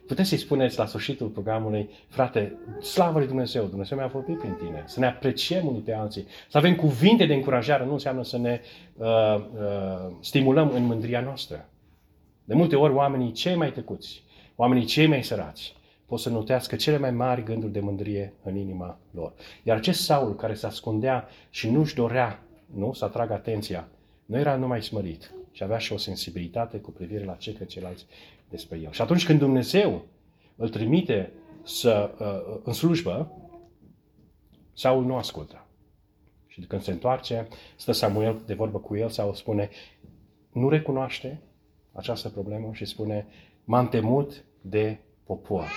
Puteți să-i spuneți la sfârșitul programului, frate, slavă lui Dumnezeu, Dumnezeu mi-a vorbit prin tine, să ne apreciem unii pe alții, să avem cuvinte de încurajare, nu înseamnă să ne uh, uh, stimulăm în mândria noastră. De multe ori oamenii cei mai tăcuți, oamenii cei mai sărați, pot să notească cele mai mari gânduri de mândrie în inima lor. Iar acest Saul care se ascundea și nu-și dorea nu, să atragă atenția, nu era numai smărit, și avea și o sensibilitate cu privire la ce că ceilalți despre el. Și atunci când Dumnezeu îl trimite să, uh, în slujbă, Saul nu ascultă. Și când se întoarce, stă Samuel de vorbă cu el, Saul spune, nu recunoaște această problemă și spune, m-am temut de popor.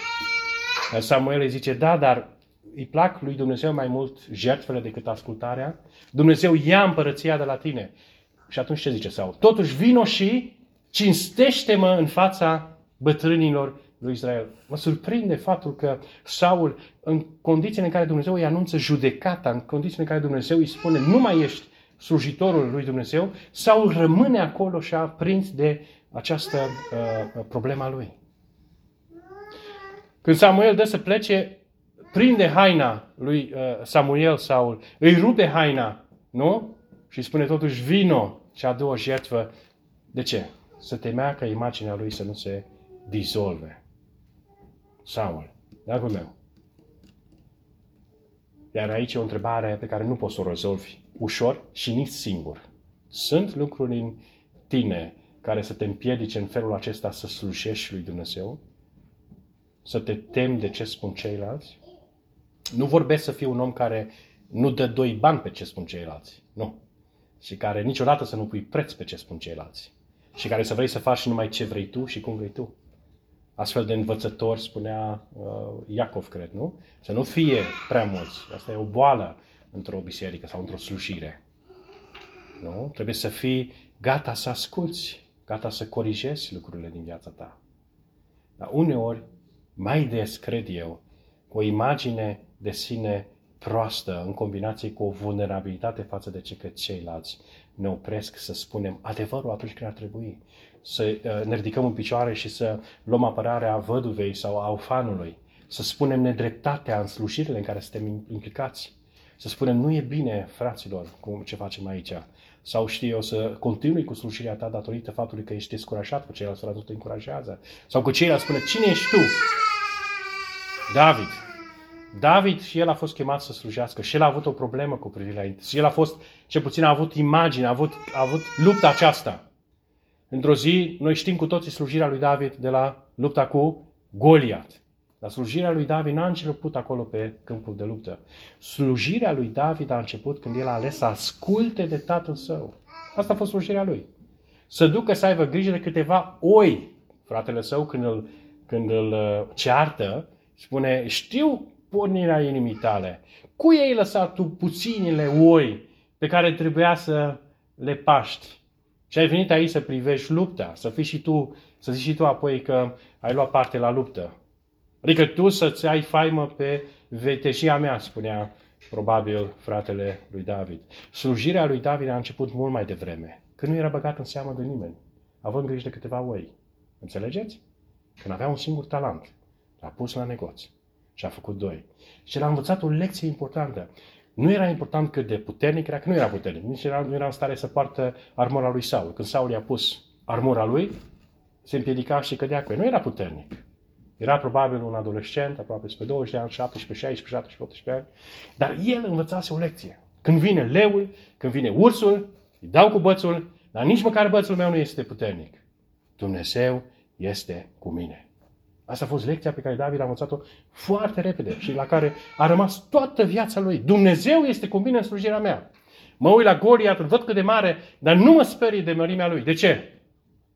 Samuel îi zice, da, dar îi plac lui Dumnezeu mai mult jertfele decât ascultarea. Dumnezeu ia împărăția de la tine. Și atunci ce zice Saul? Totuși vino și cinstește-mă în fața bătrânilor lui Israel. Mă surprinde faptul că Saul, în condițiile în care Dumnezeu îi anunță judecata, în condițiile în care Dumnezeu îi spune nu mai ești slujitorul lui Dumnezeu, Saul rămâne acolo și a prins de această uh, problema lui. Când Samuel dă să plece, prinde haina lui uh, Samuel, Saul, îi rupe haina, nu? Și spune totuși, vino și adu o jertfă. De ce? Să temea ca imaginea lui să nu se dizolve. Saul, dragul meu. Iar aici e o întrebare pe care nu poți să o rezolvi ușor și nici singur. Sunt lucruri în tine care să te împiedice în felul acesta să slujești lui Dumnezeu? Să te temi de ce spun ceilalți? Nu vorbesc să fii un om care nu dă doi bani pe ce spun ceilalți. Nu. Și care niciodată să nu pui preț pe ce spun ceilalți. Și care să vrei să faci numai ce vrei tu și cum vrei tu astfel de învățători, spunea uh, Iacov, cred, nu? Să nu fie prea mulți. Asta e o boală într-o biserică sau într-o slujire. Nu? Trebuie să fii gata să asculți, gata să corijezi lucrurile din viața ta. Dar uneori, mai des, cred eu, cu o imagine de sine proastă, în combinație cu o vulnerabilitate față de ce că ceilalți. Ne opresc să spunem adevărul atunci când ar trebui. Să uh, ne ridicăm în picioare și să luăm apărarea văduvei sau a ufanului, să spunem nedreptatea în slujirile în care suntem implicați, să spunem nu e bine, fraților, cum ce facem aici, sau știu eu, să continui cu slujirea ta datorită faptului că ești descurajat cu ceilalți, sau te încurajează, sau cu ceilalți spune, cine ești tu? David. David și el a fost chemat să slujească și el a avut o problemă cu privire la Și el a fost, ce puțin a avut imagine, a avut, a avut lupta aceasta. Într-o zi, noi știm cu toții slujirea lui David de la lupta cu Goliat. Dar slujirea lui David n-a început acolo pe câmpul de luptă. Slujirea lui David a început când el a ales să asculte de tatăl său. Asta a fost slujirea lui. Să ducă să aibă grijă de câteva oi. Fratele său, când îl, când îl uh, ceartă, spune, știu pornirea inimii tale. Cui ai lăsat tu puținile oi pe care trebuia să le paști? Și ai venit aici să privești lupta, să fii și tu, să zici și tu apoi că ai luat parte la luptă. Adică tu să-ți ai faimă pe veteșia mea, spunea probabil fratele lui David. Slujirea lui David a început mult mai devreme, când nu era băgat în seamă de nimeni, având grijă de câteva oi. Înțelegeți? Când avea un singur talent, l-a pus la negoț și a făcut doi. Și l-a învățat o lecție importantă. Nu era important cât de puternic era, că nu era puternic. Nici era, nu era în stare să poartă armura lui Saul. Când Saul i-a pus armura lui, se împiedica și cădea cu el. Nu era puternic. Era probabil un adolescent, aproape spre 20 de ani, 17, 16, 17, 18 ani. Dar el învățase o lecție. Când vine leul, când vine ursul, îi dau cu bățul, dar nici măcar bățul meu nu este puternic. Dumnezeu este cu mine. Asta a fost lecția pe care David a învățat-o foarte repede și la care a rămas toată viața lui. Dumnezeu este cu mine în slujirea mea. Mă uit la Goliat, îl văd cât de mare, dar nu mă sperie de mărimea lui. De ce?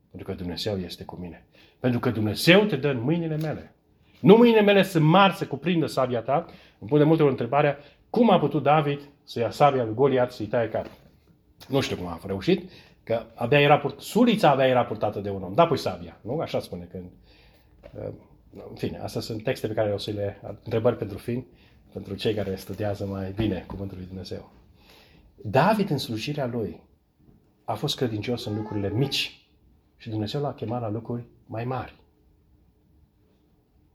Pentru că Dumnezeu este cu mine. Pentru că Dumnezeu te dă în mâinile mele. Nu mâinile mele sunt mari să cuprindă sabia ta. Îmi pune multe ori întrebarea, cum a putut David să ia sabia lui Goliat să-i taie capul? Nu știu cum a reușit, că abia era purt... sulița abia era purtată de un om. Da, pui sabia, nu? Așa spune când... Uh, în fine, astea sunt texte pe care o să le... întrebări pentru fin, pentru cei care studiază mai bine Cuvântul lui Dumnezeu. David, în slujirea lui, a fost credincios în lucrurile mici și Dumnezeu l-a chemat la lucruri mai mari.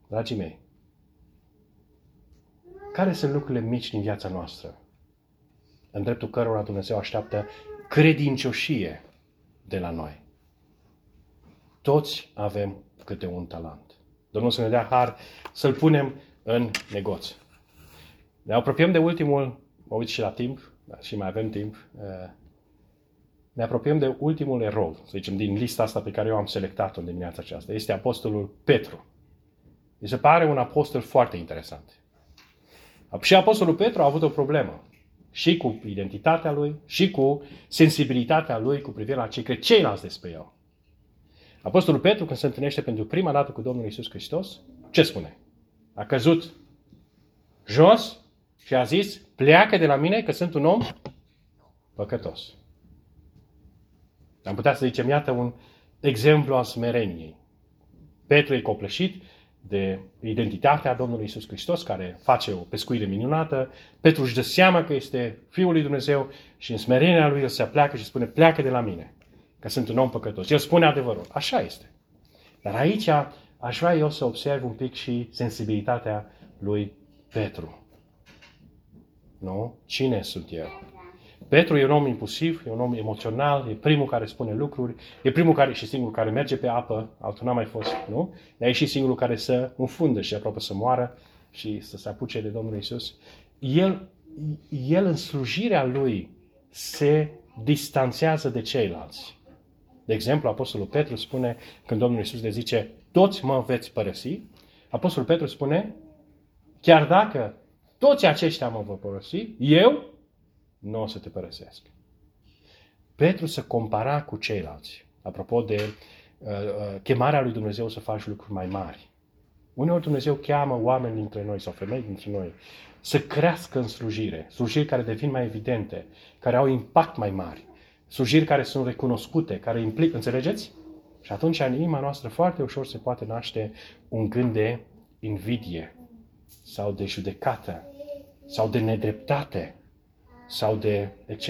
Dragii mei, care sunt lucrurile mici din viața noastră, în dreptul cărora Dumnezeu așteaptă credincioșie de la noi? Toți avem câte un talent. Domnul să ne dea har să-l punem în negoț. Ne apropiem de ultimul, mă uit și la timp, dar și mai avem timp, uh, ne apropiem de ultimul erou, să zicem, din lista asta pe care eu am selectat-o în dimineața aceasta. Este Apostolul Petru. Mi se pare un apostol foarte interesant. Și Apostolul Petru a avut o problemă. Și cu identitatea lui, și cu sensibilitatea lui cu privire la ce cred ceilalți despre el. Apostolul Petru, când se întâlnește pentru prima dată cu Domnul Isus Hristos, ce spune? A căzut jos și a zis, pleacă de la mine că sunt un om păcătos. Am putea să zicem, iată un exemplu al smereniei. Petru e copleșit de identitatea Domnului Isus Hristos, care face o pescuire minunată. Petru își dă seama că este Fiul lui Dumnezeu și în smerenia lui el se pleacă și spune, pleacă de la mine, că sunt un om păcătos. El spune adevărul. Așa este. Dar aici aș vrea eu să observ un pic și sensibilitatea lui Petru. Nu? Cine sunt eu? Petru e un om impulsiv, e un om emoțional, e primul care spune lucruri, e primul care și singurul care merge pe apă, altul n-a mai fost, nu? Dar e și singurul care să înfundă și aproape să moară și să se apuce de Domnul Isus. El, el în slujirea lui se distanțează de ceilalți. De exemplu, Apostolul Petru spune, când Domnul Isus le zice, toți mă veți părăsi, Apostolul Petru spune, chiar dacă toți aceștia mă vor părăsi, eu nu o să te părăsesc. Petru se compara cu ceilalți. Apropo de uh, uh, chemarea lui Dumnezeu să faci lucruri mai mari. Uneori Dumnezeu cheamă oameni dintre noi sau femei dintre noi să crească în slujire, slujiri care devin mai evidente, care au impact mai mari, slujiri care sunt recunoscute, care implică, înțelegeți? Și atunci în inima noastră foarte ușor se poate naște un gând de invidie sau de judecată sau de nedreptate sau de etc.,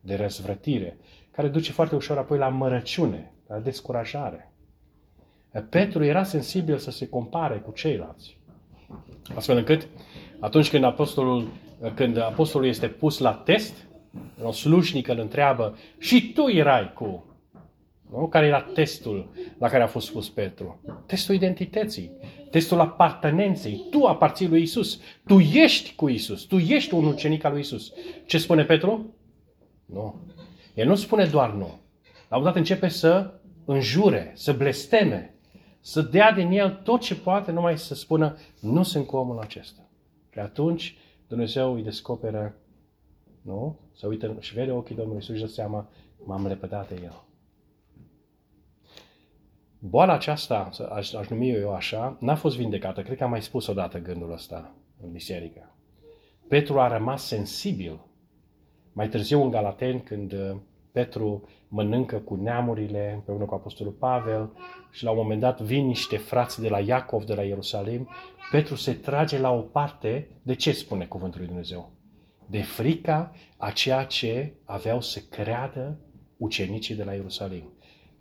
de răzvrătire, care duce foarte ușor apoi la mărăciune, la descurajare. Petru era sensibil să se compare cu ceilalți. Astfel încât atunci când apostolul, când apostolul este pus la test, o slujnică îl întreabă, și tu erai cu nu? Care era testul la care a fost pus Petru? Testul identității, testul apartenenței. Tu aparții lui Isus. Tu ești cu Isus. Tu ești un ucenic al lui Isus. Ce spune Petru? Nu. El nu spune doar nu. La un dat începe să înjure, să blesteme, să dea din el tot ce poate, numai să spună, nu sunt cu omul acesta. Și atunci Dumnezeu îi descoperă, nu? Să uită și vede ochii Domnului Isus și dă seama, m-am lepădat de el. Boala aceasta, aș, aș numi eu așa, n-a fost vindecată. Cred că am mai spus odată gândul ăsta în biserică. Petru a rămas sensibil. Mai târziu în Galaten, când uh, Petru mănâncă cu neamurile împreună cu Apostolul Pavel și la un moment dat vin niște frați de la Iacov, de la Ierusalim. Petru se trage la o parte. De ce spune cuvântul lui Dumnezeu? De frica a ceea ce aveau să creadă ucenicii de la Ierusalim.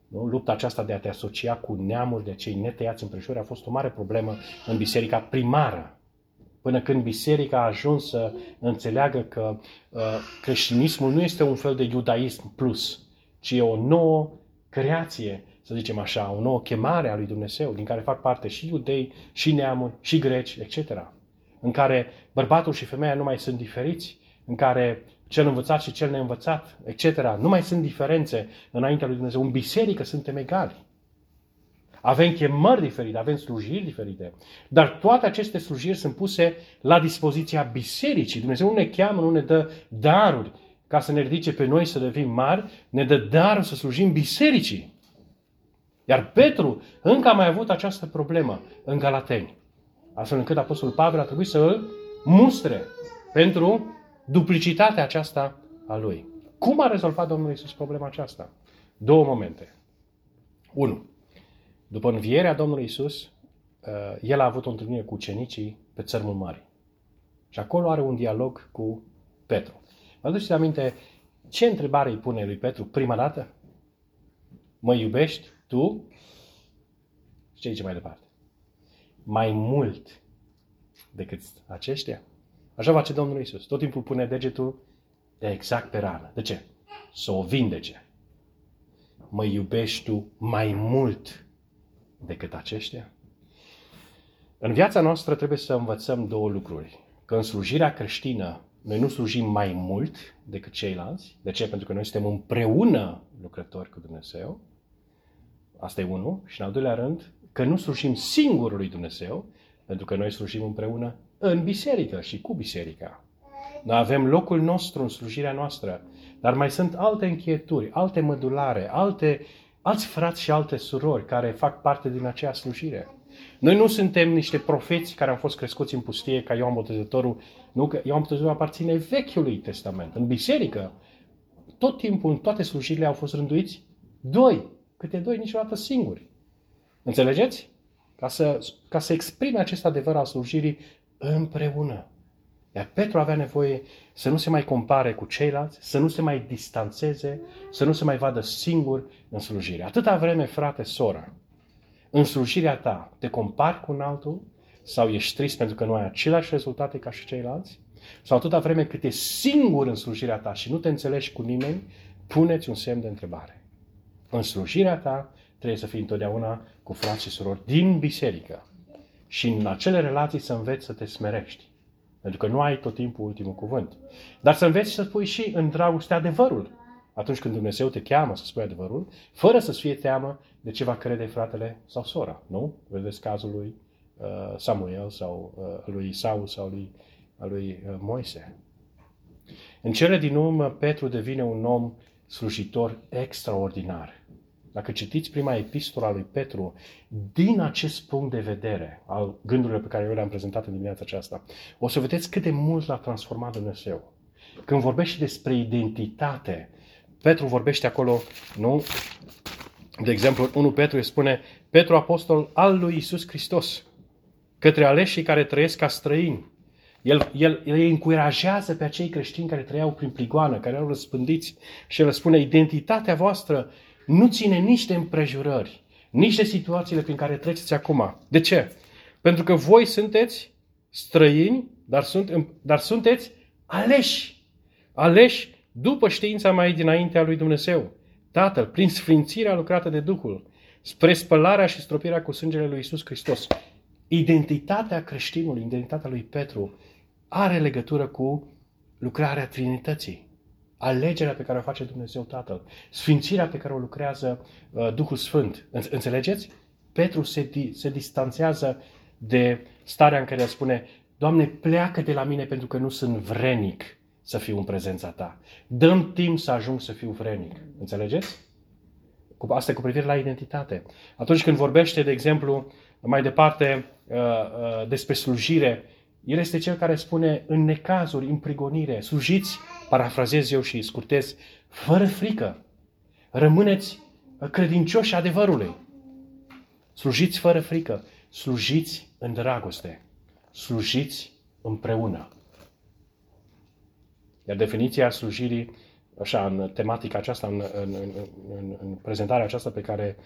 Nu? Lupta aceasta de a te asocia cu neamuri de cei netăiați împrejur a fost o mare problemă în biserica primară. Până când biserica a ajuns să înțeleagă că uh, creștinismul nu este un fel de iudaism plus, ci e o nouă creație, să zicem așa, o nouă chemare a lui Dumnezeu, din care fac parte și iudei, și neamuri, și greci, etc. În care bărbatul și femeia nu mai sunt diferiți, în care cel învățat și cel neînvățat, etc. Nu mai sunt diferențe înaintea lui Dumnezeu. În biserică suntem egali. Avem chemări diferite, avem slujiri diferite. Dar toate aceste slujiri sunt puse la dispoziția bisericii. Dumnezeu nu ne cheamă, nu ne dă daruri ca să ne ridice pe noi să devenim mari, ne dă darul să slujim bisericii. Iar Petru încă a mai avut această problemă în Galateni. Astfel încât Apostolul Pavel a trebuit să îl mustre pentru duplicitatea aceasta a lui. Cum a rezolvat Domnul Isus problema aceasta? Două momente. Unu. După învierea Domnului Isus, uh, el a avut o întâlnire cu ucenicii pe țărmul mare. Și acolo are un dialog cu Petru. Vă aduceți aminte ce întrebare îi pune lui Petru prima dată? Mă iubești tu? Și ce zice mai departe? Mai mult decât aceștia? Așa face Domnul Isus. Tot timpul pune degetul exact pe rană. De ce? Să o vindece. Mă iubești tu mai mult decât aceștia? În viața noastră trebuie să învățăm două lucruri. Că în slujirea creștină noi nu slujim mai mult decât ceilalți. De ce? Pentru că noi suntem împreună lucrători cu Dumnezeu. Asta e unul. Și în al doilea rând, că nu slujim singurului Dumnezeu, pentru că noi slujim împreună în biserică și cu biserica. Noi avem locul nostru în slujirea noastră, dar mai sunt alte închieturi, alte mădulare, alte, alți frați și alte surori care fac parte din aceea slujire. Noi nu suntem niște profeți care am fost crescuți în pustie ca Ioan Botezătorul. Nu, că Ioan Botezătorul aparține Vechiului Testament. În biserică, tot timpul, în toate slujirile au fost rânduiți doi, câte doi, niciodată singuri. Înțelegeți? Ca să, ca să exprime acest adevăr al slujirii împreună. Iar Petru avea nevoie să nu se mai compare cu ceilalți, să nu se mai distanțeze, să nu se mai vadă singur în slujire. Atâta vreme, frate, sora, în slujirea ta te compari cu un altul sau ești trist pentru că nu ai aceleași rezultate ca și ceilalți, sau atâta vreme cât ești singur în slujirea ta și nu te înțelegi cu nimeni, puneți un semn de întrebare. În slujirea ta trebuie să fii întotdeauna cu frați și surori din biserică. Și în acele relații să înveți să te smerești. Pentru că nu ai tot timpul ultimul cuvânt. Dar să înveți să spui și în dragoste adevărul. Atunci când Dumnezeu te cheamă să spui adevărul, fără să-ți fie teamă de ce va crede fratele sau sora. Nu? Vedeți cazul lui uh, Samuel sau uh, lui Saul sau lui, lui uh, Moise. În cele din urmă, Petru devine un om slujitor extraordinar. Dacă citiți prima epistola lui Petru, din acest punct de vedere al gândurilor pe care eu le-am prezentat în dimineața aceasta, o să vedeți cât de mult l-a transformat Dumnezeu. Când vorbește despre identitate, Petru vorbește acolo, nu? De exemplu, 1 Petru îi spune, Petru apostol al lui Isus Hristos, către aleșii care trăiesc ca străini. El, el, el îi încurajează pe acei creștini care trăiau prin pligoană, care erau răspândiți și el spune, identitatea voastră nu ține nici de împrejurări, nici de situațiile prin care treceți acum. De ce? Pentru că voi sunteți străini, dar, sunt, dar sunteți aleși. Aleși după știința mai dinaintea lui Dumnezeu. Tatăl, prin sfințirea lucrată de Duhul, spre spălarea și stropirea cu sângele lui Isus Hristos. Identitatea creștinului, identitatea lui Petru, are legătură cu lucrarea Trinității alegerea pe care o face Dumnezeu Tatăl, sfințirea pe care o lucrează uh, Duhul Sfânt. Înțelegeți? Petru se, di- se distanțează de starea în care el spune, Doamne, pleacă de la mine pentru că nu sunt vrenic să fiu în prezența Ta. Dăm timp să ajung să fiu vrenic. Înțelegeți? Asta e cu privire la identitate. Atunci când vorbește, de exemplu, mai departe uh, uh, despre slujire, El este cel care spune în necazuri, în prigonire, slujiți, parafrazez eu și scurtez, fără frică. Rămâneți credincioși adevărului. Slujiți fără frică. Slujiți în dragoste. Slujiți împreună. Iar definiția slujirii, așa, în tematica aceasta, în, în, în, în, în prezentarea aceasta pe care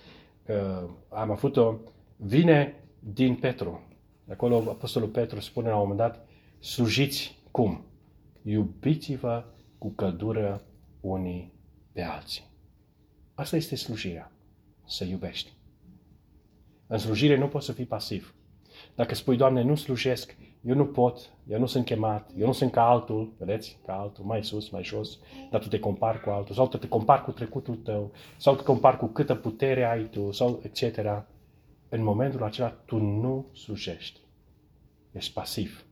uh, am avut-o, vine din Petru. Acolo Apostolul Petru spune la un moment dat, slujiți cum? Iubiți-vă cu căldură unii pe alții. Asta este slujirea. Să iubești. În slujire nu poți să fii pasiv. Dacă spui, Doamne, nu slujesc, eu nu pot, eu nu sunt chemat, eu nu sunt ca altul, vedeți, ca altul, mai sus, mai jos, dar tu te compari cu altul, sau te compari cu trecutul tău, sau te compari cu câtă putere ai tu, sau etc. În momentul acela tu nu slujești. Ești pasiv.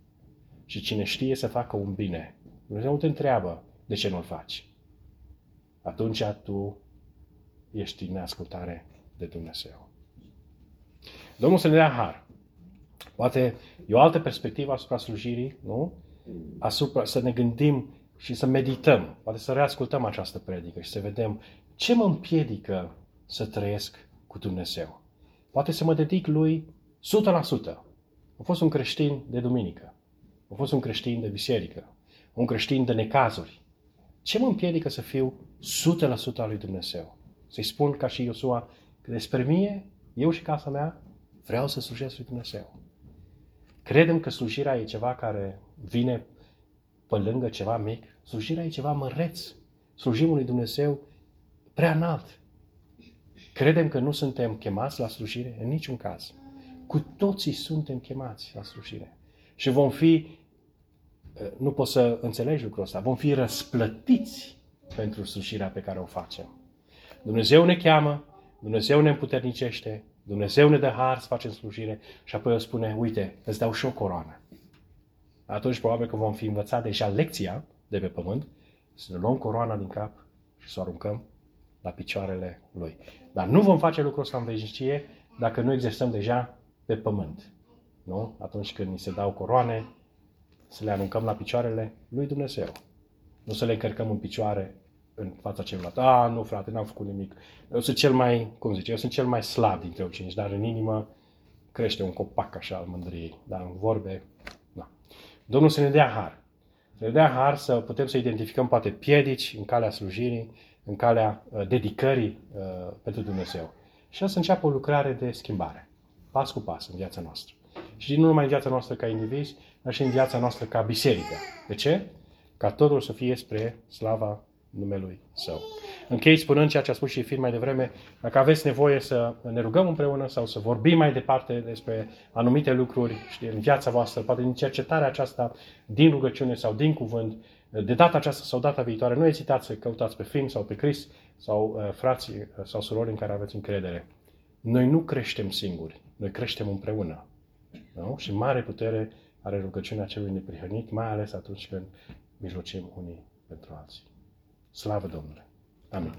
Și cine știe să facă un bine, Dumnezeu te întreabă de ce nu-l faci. Atunci tu ești în ascultare de Dumnezeu. Domnul să ne dea har. Poate e o altă perspectivă asupra slujirii, nu? Asupra, să ne gândim și să medităm, poate să reascultăm această predică și să vedem ce mă împiedică să trăiesc cu Dumnezeu. Poate să mă dedic lui 100%. Am fost un creștin de duminică. Am fost un creștin de biserică. Un creștin de necazuri. Ce mă împiedică să fiu 100% al lui Dumnezeu? Să-i spun ca și Iosua că despre mine, eu și casa mea, vreau să slujesc lui Dumnezeu. Credem că slujirea e ceva care vine pe lângă ceva mic. Slujirea e ceva măreț. Slujim lui Dumnezeu prea înalt. Credem că nu suntem chemați la slujire? În niciun caz. Cu toții suntem chemați la slujire. Și vom fi, eh, nu poți să înțelegi lucrul ăsta, vom fi răsplătiți pentru slujirea pe care o facem. Dumnezeu ne cheamă, Dumnezeu ne împuternicește, Dumnezeu ne dă har să facem slujire și apoi el spune, uite, îți dau și o coroană. Atunci probabil că vom fi învățat deja lecția de pe pământ, să ne luăm coroana din cap și să o aruncăm la picioarele Lui. Dar nu vom face lucrul ăsta în veșnicie dacă nu exercităm deja pe pământ. Nu? Atunci când ni se dau coroane, să le aruncăm la picioarele Lui Dumnezeu. Nu să le încărcăm în picioare în fața celuilalt. A, nu frate, n-am făcut nimic. Eu sunt cel mai, cum zice, eu sunt cel mai slab dintre ucenici, dar în inimă crește un copac așa al mândriei. Dar în vorbe, da. Domnul să ne dea har. Să ne dea har să putem să identificăm poate piedici în calea slujirii, în calea uh, dedicării uh, pentru Dumnezeu. Și să înceapă o lucrare de schimbare, pas cu pas în viața noastră. Și nu numai în viața noastră ca indivizi, dar și în viața noastră ca biserică. De ce? Ca totul să fie spre slava numelui Său. Închei spunând ceea ce a spus și Fir mai devreme, dacă aveți nevoie să ne rugăm împreună sau să vorbim mai departe despre anumite lucruri știi, în viața voastră, poate din cercetarea aceasta, din rugăciune sau din cuvânt, de data aceasta sau data viitoare, nu ezitați să căutați pe film sau pe Chris sau uh, frații uh, sau surori în care aveți încredere. Noi nu creștem singuri, noi creștem împreună. Nu? Și mare putere are rugăciunea celui neprihănit, mai ales atunci când mijlocim unii pentru alții. Slavă Domnului! Amin.